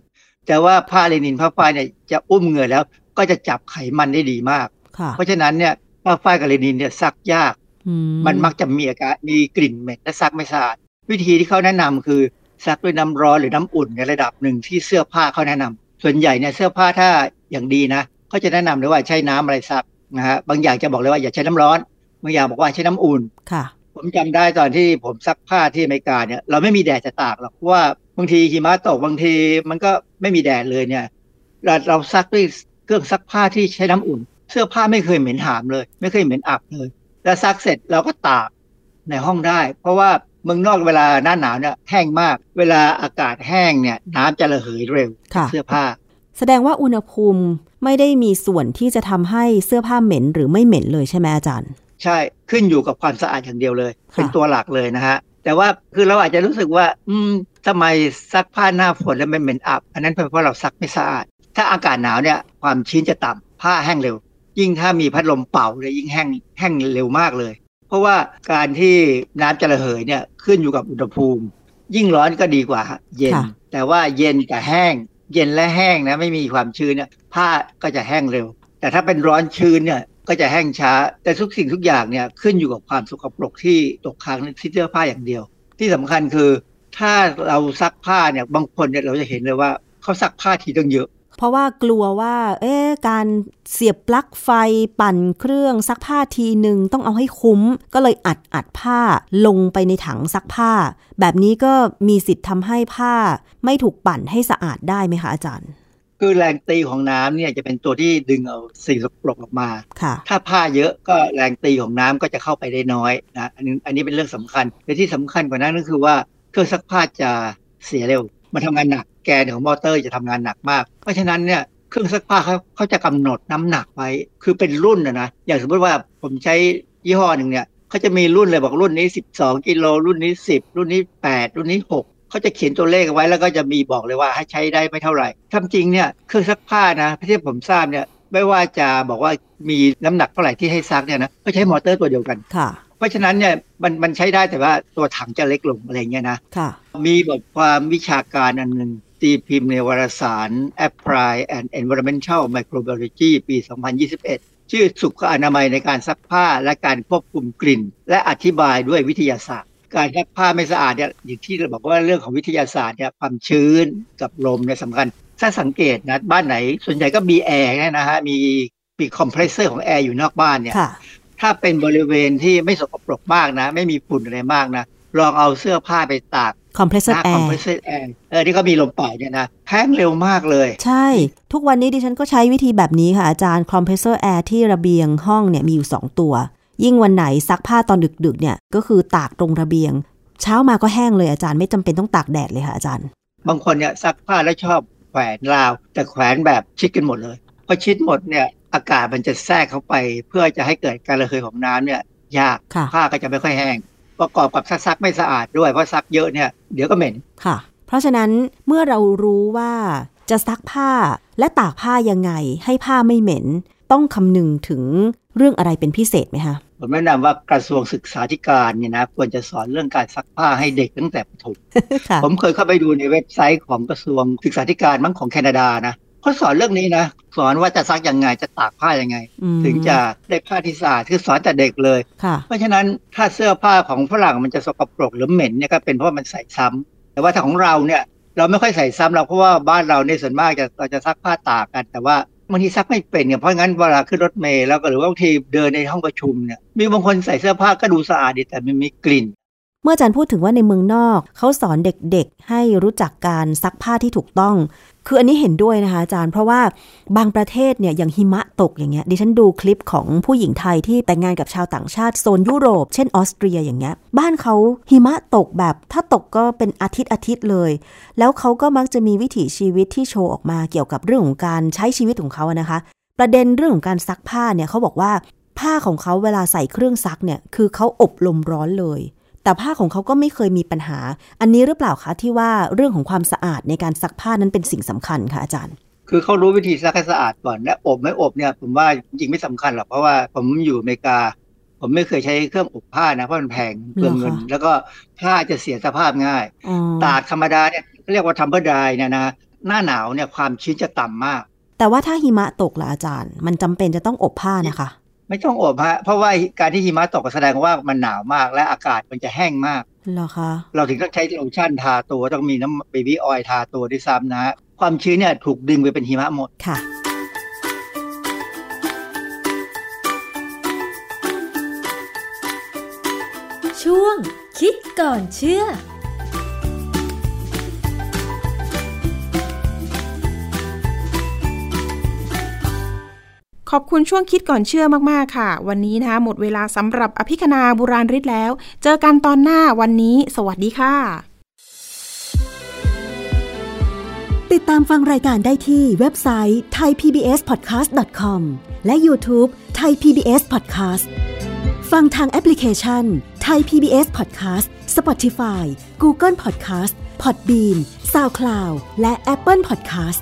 แต่ว่าผ้าเลนินผ้าฝ้ายเนี่ยจะอุ้มเหงื่อแล้วก็จะจับไขมันได้ดีมาก เพราะฉะนั้นเนี่ย ผ้าฝ้ายกับเลนินเนี่ยซักยากอืมันมักจะมีอาการมีกลิ่นเหม็นและซักไม่สะอาด วิธีที่เขาแนะนำคือซักด้วยน้ำร้อนหรือน้ำอุ่นในระดับหนึ่งที่เสื้อผ้าเขาแนะนำส่วนใหญ่เนี่ยเสื้อผ้าถ้าอย่างดีนะเขาจะแนะนำเลยว่าใช้น้ำอะไรซักนะฮะบางอย่างจะบอกเลยว่าอย่าใช้น้ำร้อนบางอย่างบอกว่าใช้น้ำอุ่นค่ะ ผมจำได้ตอนที่ผมซักผ้าที่อเมริกาเนี่ยเราไม่มีแดดจะตากหรอกเพราะว่าบางทีหิมะตกบางทีมันก็ไม่มีแดดเลยเนี่ยเราเราซักด้วยเครื่องซักผ้าที่ใช้น้ำอุ่น เสื้อผ้าไม่เคยเหม็นหามเลย ไม่เคยเหม็นอับเลย แล้วซักเสร็จเราก็ตากในห้องได้ เพราะว่าเมืองนอกเวลาหน้าหนาวเนี่ยแห้งมาก เวลาอากาศแห้งเนี่ยน้ำจะระเหยเร็วค่ะเสื้อผ้า แสดงว่าอุณหภูมิไม่ได้มีส่วนที่จะทำให้เสื้อผ้าเหม็นหรือไม่เหม็นเลยใช่ไหมอาจารย์ ใช่ขึ้นอยู่กับความสะอาดอย่างเดียวเลยค่ะเป็นตัวหลักเลยนะฮะแต่ว่าคือเราอาจจะรู้สึกว่า อืมทำไมซักผ้าหน้าฝนแล้วมันเหม็นอับ อันนั้นเป็นเพราะเราซักไม่สะอาด ถ้าอากาศหนาวเนี่ยความชื้นจะต่ำผ้าแห้งเร็ว ยิ่งถ้ามีพัดลมเป่าเลยยิ่งแห้งแห้งเร็วมากเลย เพราะว่าการที่น้ำจะระเหยเนี่ยขึ้นอยู่กับอุณหภูมิ ยิ่งร้อนก็ดีกว่า เย็นค่ะแต่ว่าเย็นกับแห้ง เย็นและแห้งนะไม่มีความชื้นเนี่ยผ้าก็จะแห้งเร็ว แต่ถ้าเป็นร้อนชื้นเนี่ยก็จะแห้งช้า แต่ทุกสิ่งทุกอย่างเนี่ยขึ้นอยู่กับความสกปรกที่ตกค้างในที่เสื้อผ้าอย่างเดียว ที่สำคัญคือถ้าเราซักผ้าเนี่ยบางคนเนี่ยเราจะเห็นเลยว่าเขาซักผ้าทีต้องเยอะ เพราะว่ากลัวว่า เอ๊ะการเสียบปลั๊กไฟปั่นเครื่องซักผ้าทีหนึ่งต้องเอาให้คุ้ม ก็เลยอัดอัดผ้าลงไปในถังซักผ้า แบบนี้ก็มีสิทธิ์ทำให้ผ้า ไม่ถูกปั่นให้สะอาดได้ไหมคะอาจารย์ คือแรงตีของน้ำเนี่ยจะเป็นตัวที่ดึงเอาสิ่งสกปรกออกมาค่ะถ้าผ้าเยอะก็แรงตีของน้ำก็จะเข้าไปได้น้อยนะอันนี้อันนี้เป็นเรื่องสำคัญและที่สำคัญกว่านั้นก็คือว่าเครื่องซักผ้าจะเสียเร็วมันทำงานหนัก แกนของมอเตอร์จะทำงานหนักมาก เพราะฉะนั้นเนี่ยเครื่องซักผ้าเขาเขาจะกำหนดน้ำหนักไว้ คือเป็นรุ่นนะนะ อย่างสมมติว่าผมใช้ยี่ห้อหนึ่งเนี่ยเขาจะมีรุ่นเลยบอกรุ่นนี้ 12กิโลรุ่นนี้ 10 รุ่นนี้ 8 รุ่นนี้ 6เขาจะเขียนตัวเลขเอาไว้แล้วก็จะมีบอกเลยว่าให้ใช้ได้ไม่เท่าไหร่ทำจริงเนี่ยเครื่องซักผ้านะที่ผมทราบเนี่ยไม่ว่าจะบอกว่ามีน้ำหนักเท่าไหร่ที่ให้ซักเนี่ยนะก็ใช้มอเตอร์ตัวเดียวกันค่ะเพราะฉะนั้นเนี่ยมันมันใช้ได้แต่ว่าตัวถังจะเล็กลงอะไรเงี้ยนะ ค่ะ มีบทความวิชาการอันหนึ่ง ตีพิมพ์ในวารสาร Apply and Environmental Microbiology ปี 2021 ชื่อสุขอนามัยในการซักผ้าและการควบคุมกลิ่น และอธิบายด้วยวิทยาศาสตร์ การซักผ้าไม่สะอาดเนี่ยอย่างที่เราบอกว่าเรื่องของวิทยาศาสตร์เนี่ยความชื้นกับลมเนี่ยสำคัญ ถ้าสังเกตนะบ้านไหน ส่วนใหญ่ก็มีแอร์เนี่ยนะฮะมีมีคอมเพรสเซอร์ของแอร์อยู่นอกบ้านเนี่ยค่ะถ้าเป็นบริเวณที่ไม่สกปรกมากนะ ไม่มีฝุ่นอะไรมากนะลองเอาเสื้อผ้าไปตาก compressor นะ air compressor air เออที่เขามีลมปล่อยเนี่ยนะแห้งเร็วมากเลย ใช่ ทุกวันนี้ดิฉันก็ใช้วิธีแบบนี้ค่ะอาจารย์ compressor air ที่ระเบียงห้องเนี่ยมีอยู่ 2 ตัว ยิ่งวันไหนซักผ้าตอนดึกๆ เนี่ยก็คือตากตรงระเบียง เช้ามาก็แห้งเลยอาจารย์ไม่จำเป็นต้องตากแดดเลยค่ะอาจารย์ บางคนเนี่ยซักผ้าแล้วชอบแขวนราว แต่แขวนแบบชิดกันหมดเลยพอชิดหมดเนี่ยอากาศมันจะแทรกเข้าไป เพื่อจะให้เกิดการระเหยของน้ำเนี่ยยากค่ะผ้าก็จะไม่ค่อยแห้ง ประกอบกับซักๆไม่สะอาดด้วยเพราะซักเยอะเนี่ยเดี๋ยวก็เหม็นค่ะ เพราะฉะนั้นเมื่อเรารู้ว่าจะซักผ้าและตากผ้ายังไง ให้ผ้าไม่เหม็น ต้องคำนึงถึงเรื่องอะไรเป็นพิเศษไหมคะผมแนะนำว่ากระทรวงศึกษาธิการเนี่ยนะควรจะสอนเรื่องการซักผ้าให้เด็กตั้งแต่ประถมค่ะผมเคยเข้าไปดูในเว็บไซต์ของกระทรวงศึกษาธิการมั้งของแคนาดานะ เขาสอนเรื่องนี้นะสอนว่าจะซักยังไงจะตากผ้ายังไงอืมถึงจะได้ผ้าที่สะอาดคือสอนแต่เด็กเลยค่ะเพราะฉะนั้นถ้าเสื้อผ้าของฝรั่งมันจะสกปรกหรือเหม็นเนี่ยก็เป็นเพราะมันใส่ซ้ำแต่ว่าถ้าของเราเนี่ยเราไม่ค่อยใส่ซ้ำเราเพราะว่าบ้านเราในยส่วนมากจะเราจะซักผ้าตากกันแต่ว่าบางทีซักไม่เป็นเนี่ยเพราะงั้นเวลาขึ้นรถเมล์แล้วก็หรือว่าบางทีเดินในห้องประชุมเนี่ยมีบางคนใส่เสื้อผ้าก็ดูสะอาดดีแต่มันมีกลิ่น เมื่ออาจารย์พูดถึงว่าในเมืองนอกเขาสอนเด็กๆ ให้รู้จักการซักผ้าที่ถูกต้อง คืออันนี้เห็นด้วยนะคะอาจารย์ เพราะว่าบางประเทศเนี่ยอย่างหิมะตกอย่างเงี้ยดิฉันดูคลิปของผู้หญิงไทยที่แต่งงานกับชาวต่างชาติโซนยุโรป เช่นออสเตรียอย่างเงี้ยบ้านเขาหิมะตกแบบถ้าตกก็เป็นอาทิตย์อาทิตย์เลย แล้วเขาก็มักจะมีวิถีชีวิตที่โชว์ออกมาเกี่ยวกับเรื่องของการใช้ชีวิตของเขาอะนะคะ ประเด็นเรื่องของการซักผ้าเนี่ยเขาบอกว่าผ้าของเขาเวลาใส่เครื่องซักเนี่ย คือเขาอบลมร้อนเลย แต่ผ้าของเขาก็ไม่เคยมีปัญหา อันนี้หรือเปล่าคะที่ว่าเรื่องของความสะอาดในการซักผ้านั้นเป็นสิ่งสำคัญค่ะอาจารย์ คือเขารู้วิธีซักให้สะอาดก่อนและอบไม่อบเนี่ยผมว่าจริงๆไม่สำคัญหรอกเพราะว่าผมอยู่อเมริกา ผมไม่เคยใช้เครื่องอบผ้านะเพราะมันแพงเปลืองเงินเหรอคะแล้วก็ผ้าจะเสียสภาพง่ายอ๋อตากธรรมดาเนี่ยเรียกว่า tumble dry เนี่ยนะหน้าหนาวเนี่ยความชื้นจะต่ำมาก แต่ว่าถ้าหิมะตกล่ะอาจารย์ มันจำเป็นจะต้องอบผ้านะคะ ไม่ต้องอบฮะ เพราะว่าการที่หิมะตกก็แสดงว่ามันหนาวมาก และอากาศมันจะแห้งมากเหรอคะเราถึงต้องใช้โลชั่นทาตัวต้องมีน้ำ baby oil ทาตัวด้วยซ้ำนะฮะความชื้นเนี่ยถูกดึงไปเป็นหิมะหมดค่ะ ช่วงคิดก่อนเชื่อ ขอบคุณช่วงคิดก่อนเชื่อมากๆค่ะ วันนี้นะคะหมดเวลาสำหรับอภิคณาบุราริศแล้ว เจอกันตอนหน้าวันนี้ สวัสดีค่ะ ติดตามฟังรายการได้ที่เว็บไซต์ thaipbspodcast.com และ YouTube Thai PBS Podcast ฟังทางแอปพลิเคชัน Thai PBS Podcast Spotify Google Podcast Podbean SoundCloud และ Apple Podcast